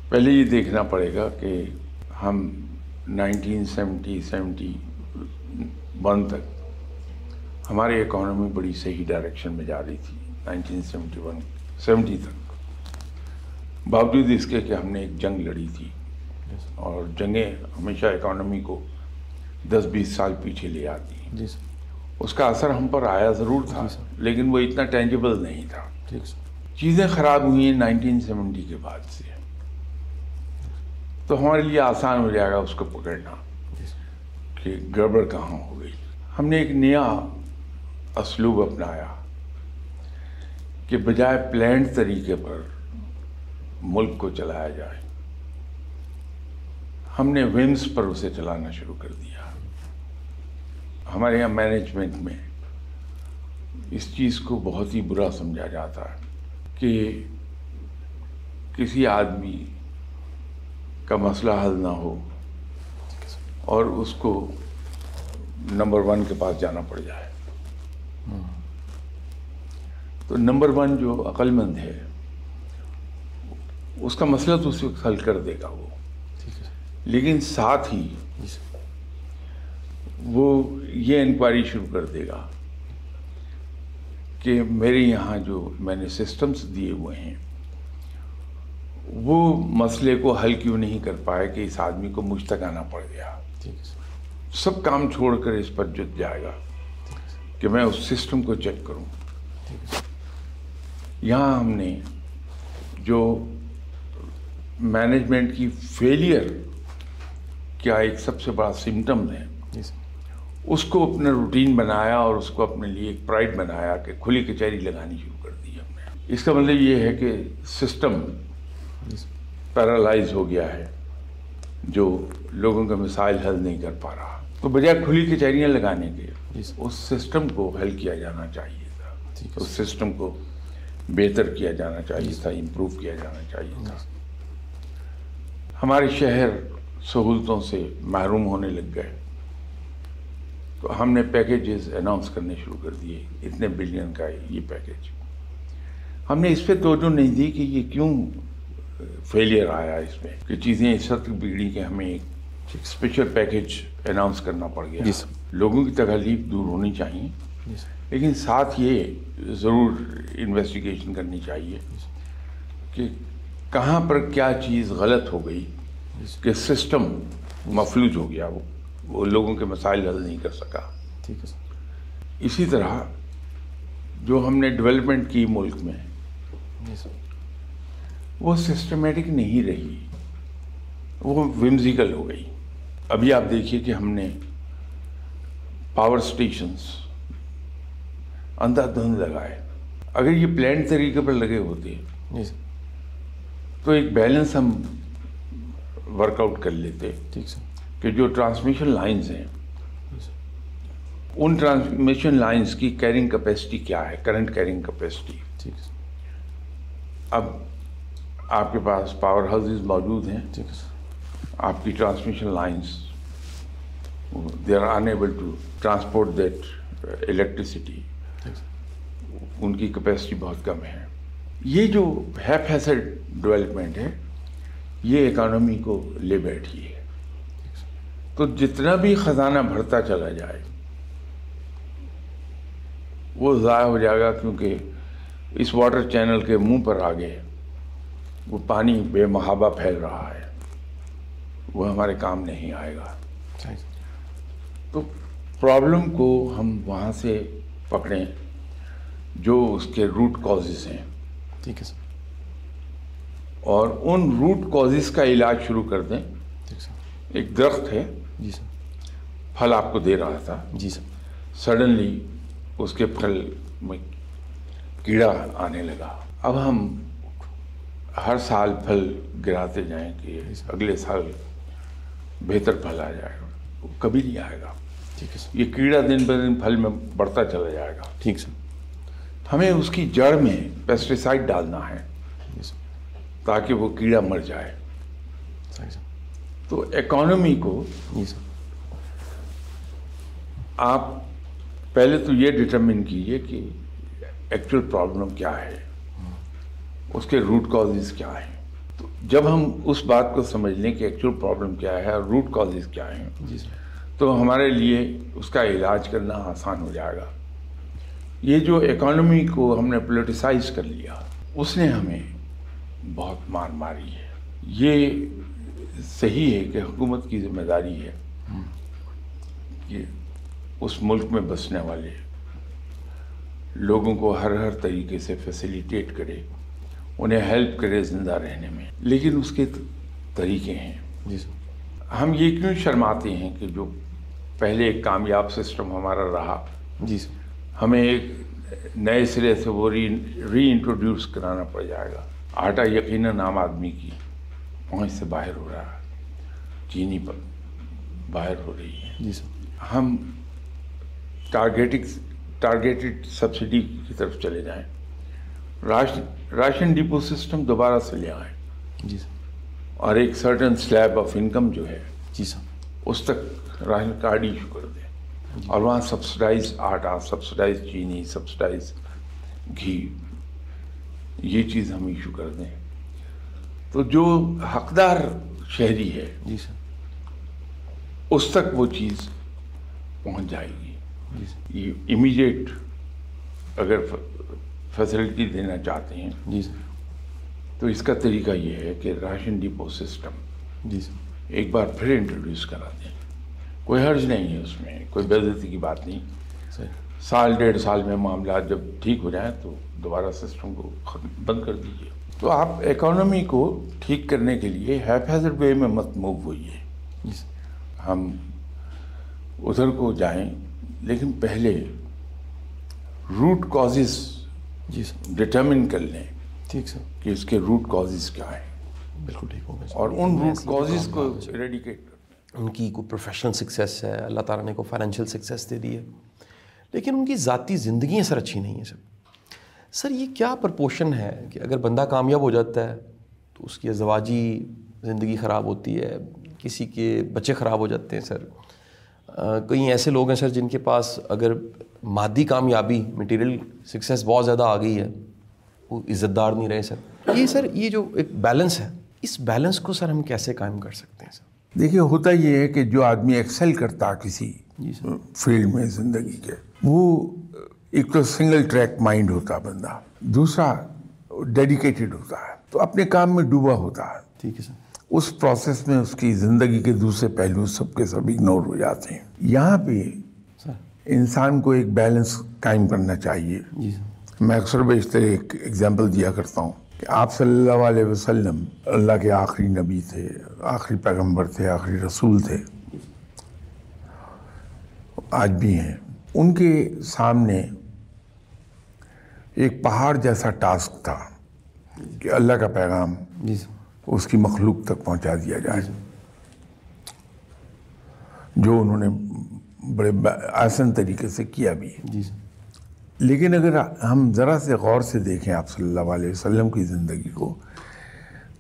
پہلے یہ دیکھنا پڑے گا کہ ہم نائنٹین سیونٹی سیونٹی ون تک ہماری اکانومی بڑی صحیح ڈائریکشن میں جا رہی تھی نائنٹین سیونٹی ون سیونٹی تک۔ باوجود اس کے کہ ہم نے ایک جنگ لڑی تھی۔ اور جنگیں ہمیشہ اکانومی کو دس بیس سال پیچھے لے آتی۔ ہیں جی سر۔ اس کا اثر ہم پر آیا ضرور تھا جی۔ لیکن وہ اتنا ٹینجیبل نہیں تھا۔ ٹھیک چیزیں خراب ہوئی ہیں نائنٹین سیونٹی کے بعد سے۔ تو ہمارے لیے آسان ہو جائے گا اس کو پکڑنا۔ جی کہ گڑبڑ کہاں ہو گئی؟ ہم نے ایک نیا اسلوب اپنایا کہ بجائے پلانڈ طریقے پر ملک کو چلایا جائے۔ ہم نے ومس پر اسے چلانا شروع کر دیا۔ ہمارے یہاں مینجمنٹ میں اس چیز کو بہت ہی برا سمجھا جاتا ہے کہ کسی آدمی کا مسئلہ حل نہ ہو اور اس کو نمبر ون کے پاس جانا پڑ جائے۔ تو نمبر ون جو عقل مند ہے اس کا مسئلہ تو اس وقت حل کر دے گا وہ۔ لیکن ساتھ ہی جی وہ یہ انکوائری شروع کر دے گا کہ میرے یہاں جو میں نے سسٹمز دیے ہوئے ہیں وہ مسئلے کو حل کیوں نہیں کر پائے کہ اس آدمی کو مجھ تک آنا پڑ گیا؟ سب کام چھوڑ کر اس پر جت جائے گا کہ میں اس سسٹم کو چیک کروں۔ یہاں ہم نے جو مینجمنٹ کی فیلئر کیا ایک سب سے بڑا سمٹم ہے جی اس کو اپنا روٹین بنایا اور اس کو اپنے لیے ایک پرائڈ بنایا کہ کھلی کچہری لگانی شروع کر دی ہم نے۔ اس کا مطلب یہ ہے کہ سسٹم پیرالائز ہو گیا ہے جو لوگوں کے مسائل حل نہیں کر پا رہا۔ تو بجائے کھلی کچہریاں لگانے کے اس سسٹم کو حل کیا جانا چاہیے تھا۔ اس سسٹم کو بہتر کیا جانا چاہیے تھا امپروو کیا جانا چاہیے تھا۔ ہمارے شہر سہولتوں سے محروم ہونے لگ گئے۔ تو ہم نے پیکیجز اناؤنس کرنے شروع کر دیے اتنے بلین کا یہ پیکیج ہم نے اس پہ توجہ نہیں دی کہ یہ کیوں فیلئر آیا اس میں کہ چیزیں اس حد تک بگڑی کہ ہمیں ایک اسپیشل پیکیج اناؤنس کرنا پڑ گیا۔ جی لوگوں کی تکلیف دور ہونی چاہیے۔ جی لیکن ساتھ یہ ضرور انویسٹیگیشن کرنی چاہیے کہ کہاں پر کیا چیز غلط ہو گئی کہ سسٹم مفلوج ہو گیا وہ۔ وہ لوگوں کے مسائل حل نہیں کر سکا۔ ٹھیک ہے سر۔ اسی طرح جو ہم نے ڈیولپمنٹ کی ملک میں جی سر۔ وہ سسٹمیٹک نہیں رہی۔ وہ ومزیکل ہو گئی۔ ابھی آپ دیکھیے کہ ہم نے پاور اسٹیشنس اندھا دھند لگائے۔ اگر یہ پلانٹ طریقے پر لگے ہوتے جی سر۔ تو ایک بیلنس ہم ورک آؤٹ کر لیتے۔ ٹھیک سر۔ کہ جو ٹرانسمیشن لائنز ہیں ان ٹرانسمیشن لائنز کی کیرنگ کیپیسٹی کیا ہے کرنٹ کیرنگ کیپیسٹی ٹھیک ہے اب آپ کے پاس پاور ہاؤسز موجود ہیں۔ ٹھیک ہے آپ کی transmission lines they are enable to transport that electricity ان کی کیپیسٹی بہت کم ہے۔ یہ جو ہے فیسل ڈیولپمنٹ ہے یہ اکانومی کو لے بیٹھی ہے تو جتنا بھی خزانہ بھرتا چلا جائے وہ ضائع ہو جائے گا کیونکہ اس واٹر چینل کے منہ پر آگے وہ پانی بے محابہ پھیل رہا ہے۔ وہ ہمارے کام نہیں آئے گا۔ تو پرابلم کو ہم وہاں سے پکڑیں جو اس کے روٹ کازز ہیں۔ ٹھیک ہے سر۔ اور ان روٹ کازز کا علاج شروع کر دیں۔ ایک درخت ہے۔ جی سر۔ پھل آپ کو دے رہا تھا۔ جی سر۔ سڈنلی اس کے پھل میں کیڑا آنے لگا۔ اب ہم ہر سال پھل گراتے جائیں کہ اگلے سال بہتر پھل آ جائے گا۔ وہ کبھی نہیں آئے گا۔ ٹھیک ہے سر۔ یہ کیڑا دن بہ دن پھل میں بڑھتا چلا جائے گا۔ ٹھیک سر۔ ہمیں اس کی جڑ میں پیسٹیسائڈ ڈالنا ہے جی تاکہ وہ کیڑا مر جائے۔ صحیح سر۔ تو اکانومی کو جی سر۔ آپ پہلے تو یہ ڈٹرمن کیجیے کہ ایکچوئل پرابلم کیا ہے۔ اس کے روٹ کازز کیا ہیں۔ تو جب ہم اس بات کو سمجھ لیں کہ ایکچوئل پرابلم کیا ہے اور روٹ کازز کیا ہیں جی تو ہمارے لیے اس کا علاج کرنا آسان ہو جائے گا۔ یہ جو اکانومی کو ہم نے پولیٹیسائز کر لیا اس نے ہمیں بہت مار ماری ہے۔ یہ صحیح ہے کہ حکومت کی ذمہ داری ہے کہ اس ملک میں بسنے والے لوگوں کو ہر ہر طریقے سے فیسیلیٹیٹ کرے انہیں ہیلپ کرے زندہ رہنے میں۔ لیکن اس کے طریقے ہیں۔ جی ہم یہ کیوں شرماتے ہیں کہ جو پہلے ایک کامیاب سسٹم ہمارا رہا جی ہمیں ایک نئے سرے سے وہ ری ری انٹروڈیوس کرانا پڑ جائے گا۔ آٹا یقیناً عام آدمی کی پہنچ سے باہر ہو رہا ہے۔ چینی پر باہر ہو رہی ہے۔ جی سر۔ ہم ٹارگیٹنگ ٹارگیٹڈ سبسڈی کی طرف چلے جائیں۔ راشن راشن ڈپو سسٹم دوبارہ سے لے آئیں۔ جی سر۔ اور ایک سرٹن سلیب آف انکم جو ہے جی سر۔ اس تک راشن کارڈ ایشو کر دیں۔ اور وہاں سبسڈائز آٹا سبسڈائز چینی سبسڈائز گھی یہ چیز ہم ایشو کر دیں۔ تو جو حقدار شہری ہے جی سر۔ اس تک وہ چیز پہنچ جائے گی۔ جی یہ امیڈیٹ اگر فیسلٹی دینا چاہتے ہیں جی سر۔ تو اس کا طریقہ یہ ہے کہ راشن ڈپو سسٹم جی سر۔ ایک بار پھر انٹروڈیوس کرا دیں۔ کوئی حرج نہیں ہے اس میں کوئی بےزتی کی بات نہیں۔ سال ڈیڑھ سال میں معاملات جب ٹھیک ہو جائیں تو دوبارہ سسٹم کو ختم بند کر دیجیے تو آپ اکانومی کو ٹھیک کرنے کے لیے حفاظت وے میں مت موو ہوئیے۔ جی سر۔ ہم ادھر کو جائیں لیکن پہلے روٹ کازز جی سر۔ ڈٹرمن کر لیں ٹھیک سر۔ کہ اس کے روٹ کازز کیا ہیں۔ بالکل ٹھیک ہوگا اور ان روٹ کازز کو۔ ریڈیکیٹ ان کی کوئی پروفیشنل سکسیس ہے اللہ تعالیٰ نے کو فائنینشیل سکسیس دے دی ہے۔ لیکن ان کی ذاتی زندگیاں سر اچھی نہیں ہیں سر۔ سر یہ کیا پرپوشن ہے کہ اگر بندہ کامیاب ہو جاتا ہے تو اس کی ازدواجی زندگی خراب ہوتی ہے کسی کے بچے خراب ہو جاتے ہیں سر۔ کئی ایسے لوگ ہیں سر جن کے پاس اگر مادی کامیابی مٹیریل سکسیس بہت زیادہ آ گئی ہے وہ عزت دار نہیں رہے سر۔ یہ سر یہ جو ایک بیلنس ہے اس بیلنس کو سر ہم کیسے قائم کر سکتے ہیں سر؟ دیکھیے ہوتا یہ ہے کہ جو آدمی ایکسل کرتا کسی جی فیلڈ میں زندگی کے وہ ایک تو سنگل ٹریک مائنڈ ہوتا بندہ دوسرا ڈیڈیکیٹڈ ہوتا ہے تو اپنے کام میں ڈوبا ہوتا ہے۔ ٹھیک ہے سر۔ اس پروسیس میں اس کی زندگی کے دوسرے پہلو سب کے سب اگنور ہو جاتے ہیں۔ یہاں پہ انسان کو ایک بیلنس قائم کرنا چاہیے۔ جی میں اکثر بیشتر ایک ایگزامپل دیا کرتا ہوں کہ آپ صلی اللہ علیہ وسلم اللہ کے آخری نبی تھے آخری پیغمبر تھے آخری رسول تھے۔ آج بھی ہیں۔ ان کے سامنے ایک پہاڑ جیسا ٹاسک تھا کہ اللہ کا پیغام جی اس کی مخلوق تک پہنچا دیا جائے۔ جو انہوں نے بڑے آسن طریقے سے کیا بھی۔ ہے جی لیکن اگر ہم ذرا سے غور سے دیکھیں آپ صلی اللہ علیہ وسلم کی زندگی کو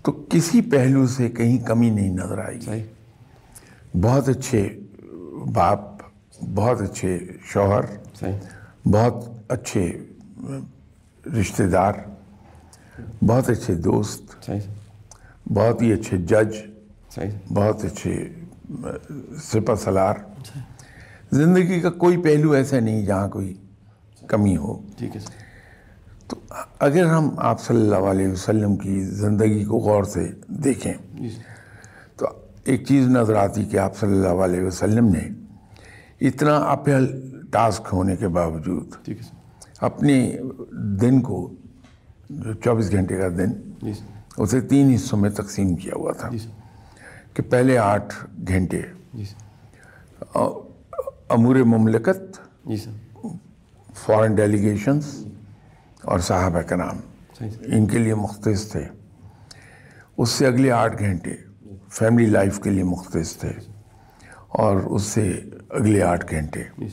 تو کسی پہلو سے کہیں کمی نہیں نظر آئی صحیح۔ بہت اچھے باپ بہت اچھے شوہر صحیح۔ بہت اچھے رشتہ دار بہت اچھے دوست صحیح۔ بہت ہی اچھے جج صحیح۔ بہت اچھے سپہ سلار۔ زندگی کا کوئی پہلو ایسا نہیں جہاں کوئی کمی ہو۔ ٹھیک ہے تو اگر ہم آپ صلی اللہ علیہ وسلم کی زندگی کو غور سے دیکھیں جی۔ تو ایک چیز نظر آتی کہ آپ صلی اللہ علیہ وسلم نے اتنا اپہل ٹاسک ہونے کے باوجود اپنے دن کو جو چوبیس گھنٹے کا دن جی اسے تین حصوں میں تقسیم کیا ہوا تھا جی کہ پہلے آٹھ گھنٹے جی امور مملکت جی فارن ڈیلیگیشنز اور صحابہ کا نام ان کے لیے مختص تھے۔ اس سے اگلے آٹھ گھنٹے فیملی لائف کے لیے مختص تھے اور اس سے اگلے آٹھ گھنٹے جی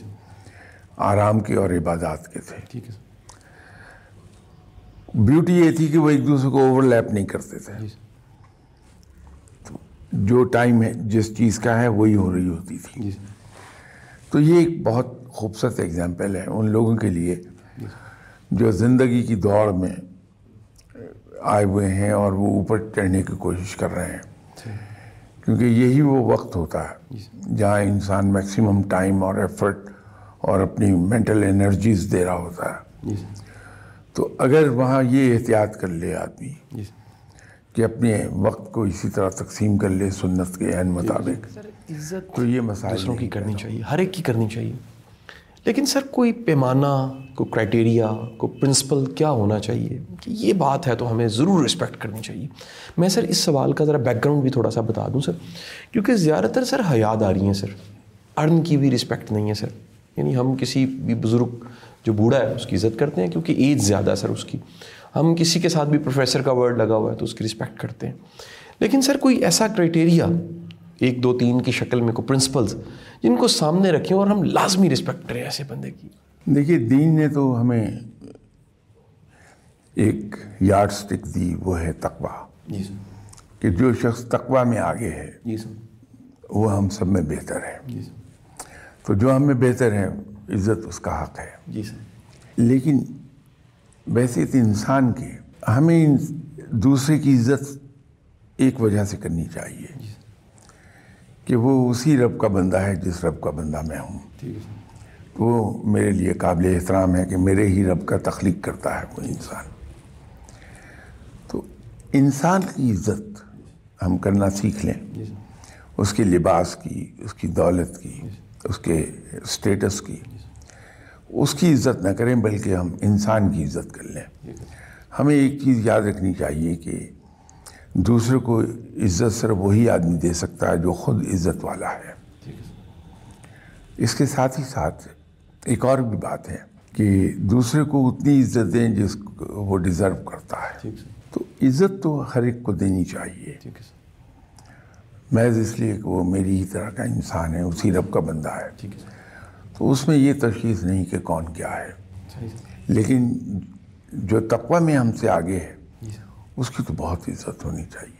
آرام کے اور عبادات کے تھے۔ ٹھیک ہے سر۔ بیوٹی یہ تھی کہ وہ ایک دوسرے کو اوور لیپ نہیں کرتے تھے۔ جی جو ٹائم ہے جس چیز کا ہے وہی ہو رہی ہوتی تھی۔ جی تو یہ ایک بہت خوبصورت اگزامپل ہے ان لوگوں کے لیے۔ جی جو زندگی کی دوڑ میں آئے ہوئے ہیں اور وہ اوپر چڑھنے کی کوشش کر رہے ہیں۔ کیونکہ یہی وہ وقت ہوتا ہے جہاں انسان میکسیمم ٹائم اور ایفرٹ اور اپنی مینٹل انرجیز دے رہا ہوتا ہے۔ تو اگر وہاں یہ احتیاط کر لے آدمی جی۔ سر کہ اپنے وقت کو اسی طرح تقسیم کر لے سنت کے عین مطابق عزت تو یہ مسائل دوسروں کی نہیں کرنی چاہیے ہر ایک کی کرنی چاہیے۔ لیکن سر کوئی پیمانہ کوئی کرائٹیریا کوئی پرنسپل کیا ہونا چاہیے؟ کہ یہ بات ہے تو ہمیں ضرور رسپیکٹ کرنی چاہیے۔ میں سر اس سوال کا ذرا بیک گراؤنڈ بھی تھوڑا سا بتا دوں سر۔ کیونکہ زیادہ تر سر حیات آ رہی ہیں سر۔ ارن کی بھی رسپیکٹ نہیں ہے سر۔ یعنی ہم کسی بھی بزرگ جو بوڑھا ہے اس کی عزت کرتے ہیں کیونکہ ایج زیادہ ہے سر اس کی۔ ہم کسی کے ساتھ بھی پروفیسر کا ورڈ لگا ہوا ہے تو اس کی رسپیکٹ کرتے ہیں۔ لیکن سر کوئی ایسا کرائٹیریا ایک دو تین کی شکل میں کوئی پرنسپلز جن کو سامنے رکھیں اور ہم لازمی رسپیکٹ کریں ایسے بندے کی۔ دیکھیے دین نے تو ہمیں ایک یارڈ سٹک دی وہ ہے تقوی۔ جی سر۔ کہ جو شخص تقوی میں آگے ہے جی سر۔ وہ ہم سب میں بہتر ہے۔ جی سر۔ تو جو ہم میں بہتر ہے عزت اس کا حق ہے۔ جی سر۔ لیکن بحثیت انسان کے ہمیں دوسرے کی عزت ایک وجہ سے کرنی چاہیے۔ کہ وہ اسی رب کا بندہ ہے جس رب کا بندہ میں ہوں۔ سر۔ وہ میرے لیے قابل احترام ہے کہ میرے ہی رب کا تخلیق کرتا ہے وہ انسان۔ تو انسان کی عزت ہم کرنا سیکھ لیں۔ جی اس کے لباس کی اس کی دولت کی اس کے اسٹیٹس کی۔ اس کی عزت نہ کریں بلکہ ہم انسان کی عزت کر لیں۔ ہمیں ایک چیز یاد رکھنی چاہیے کہ دوسرے کو عزت صرف وہی آدمی دے سکتا ہے جو خود عزت والا ہے۔ اس کے ساتھ ہی ساتھ ایک اور بھی بات ہے کہ دوسرے کو اتنی عزت دیں جس کو وہ ڈیزرو کرتا ہے۔ تو عزت تو ہر ایک کو دینی چاہیے۔ محض اس لیے کہ وہ میری ہی طرح کا انسان ہے اسی رب کا بندہ ہے۔ تو اس میں یہ تشخیص نہیں کہ کون کیا ہے۔ لیکن جو تقوی میں ہم سے آگے ہے جی اس کی تو بہت عزت ہونی چاہیے۔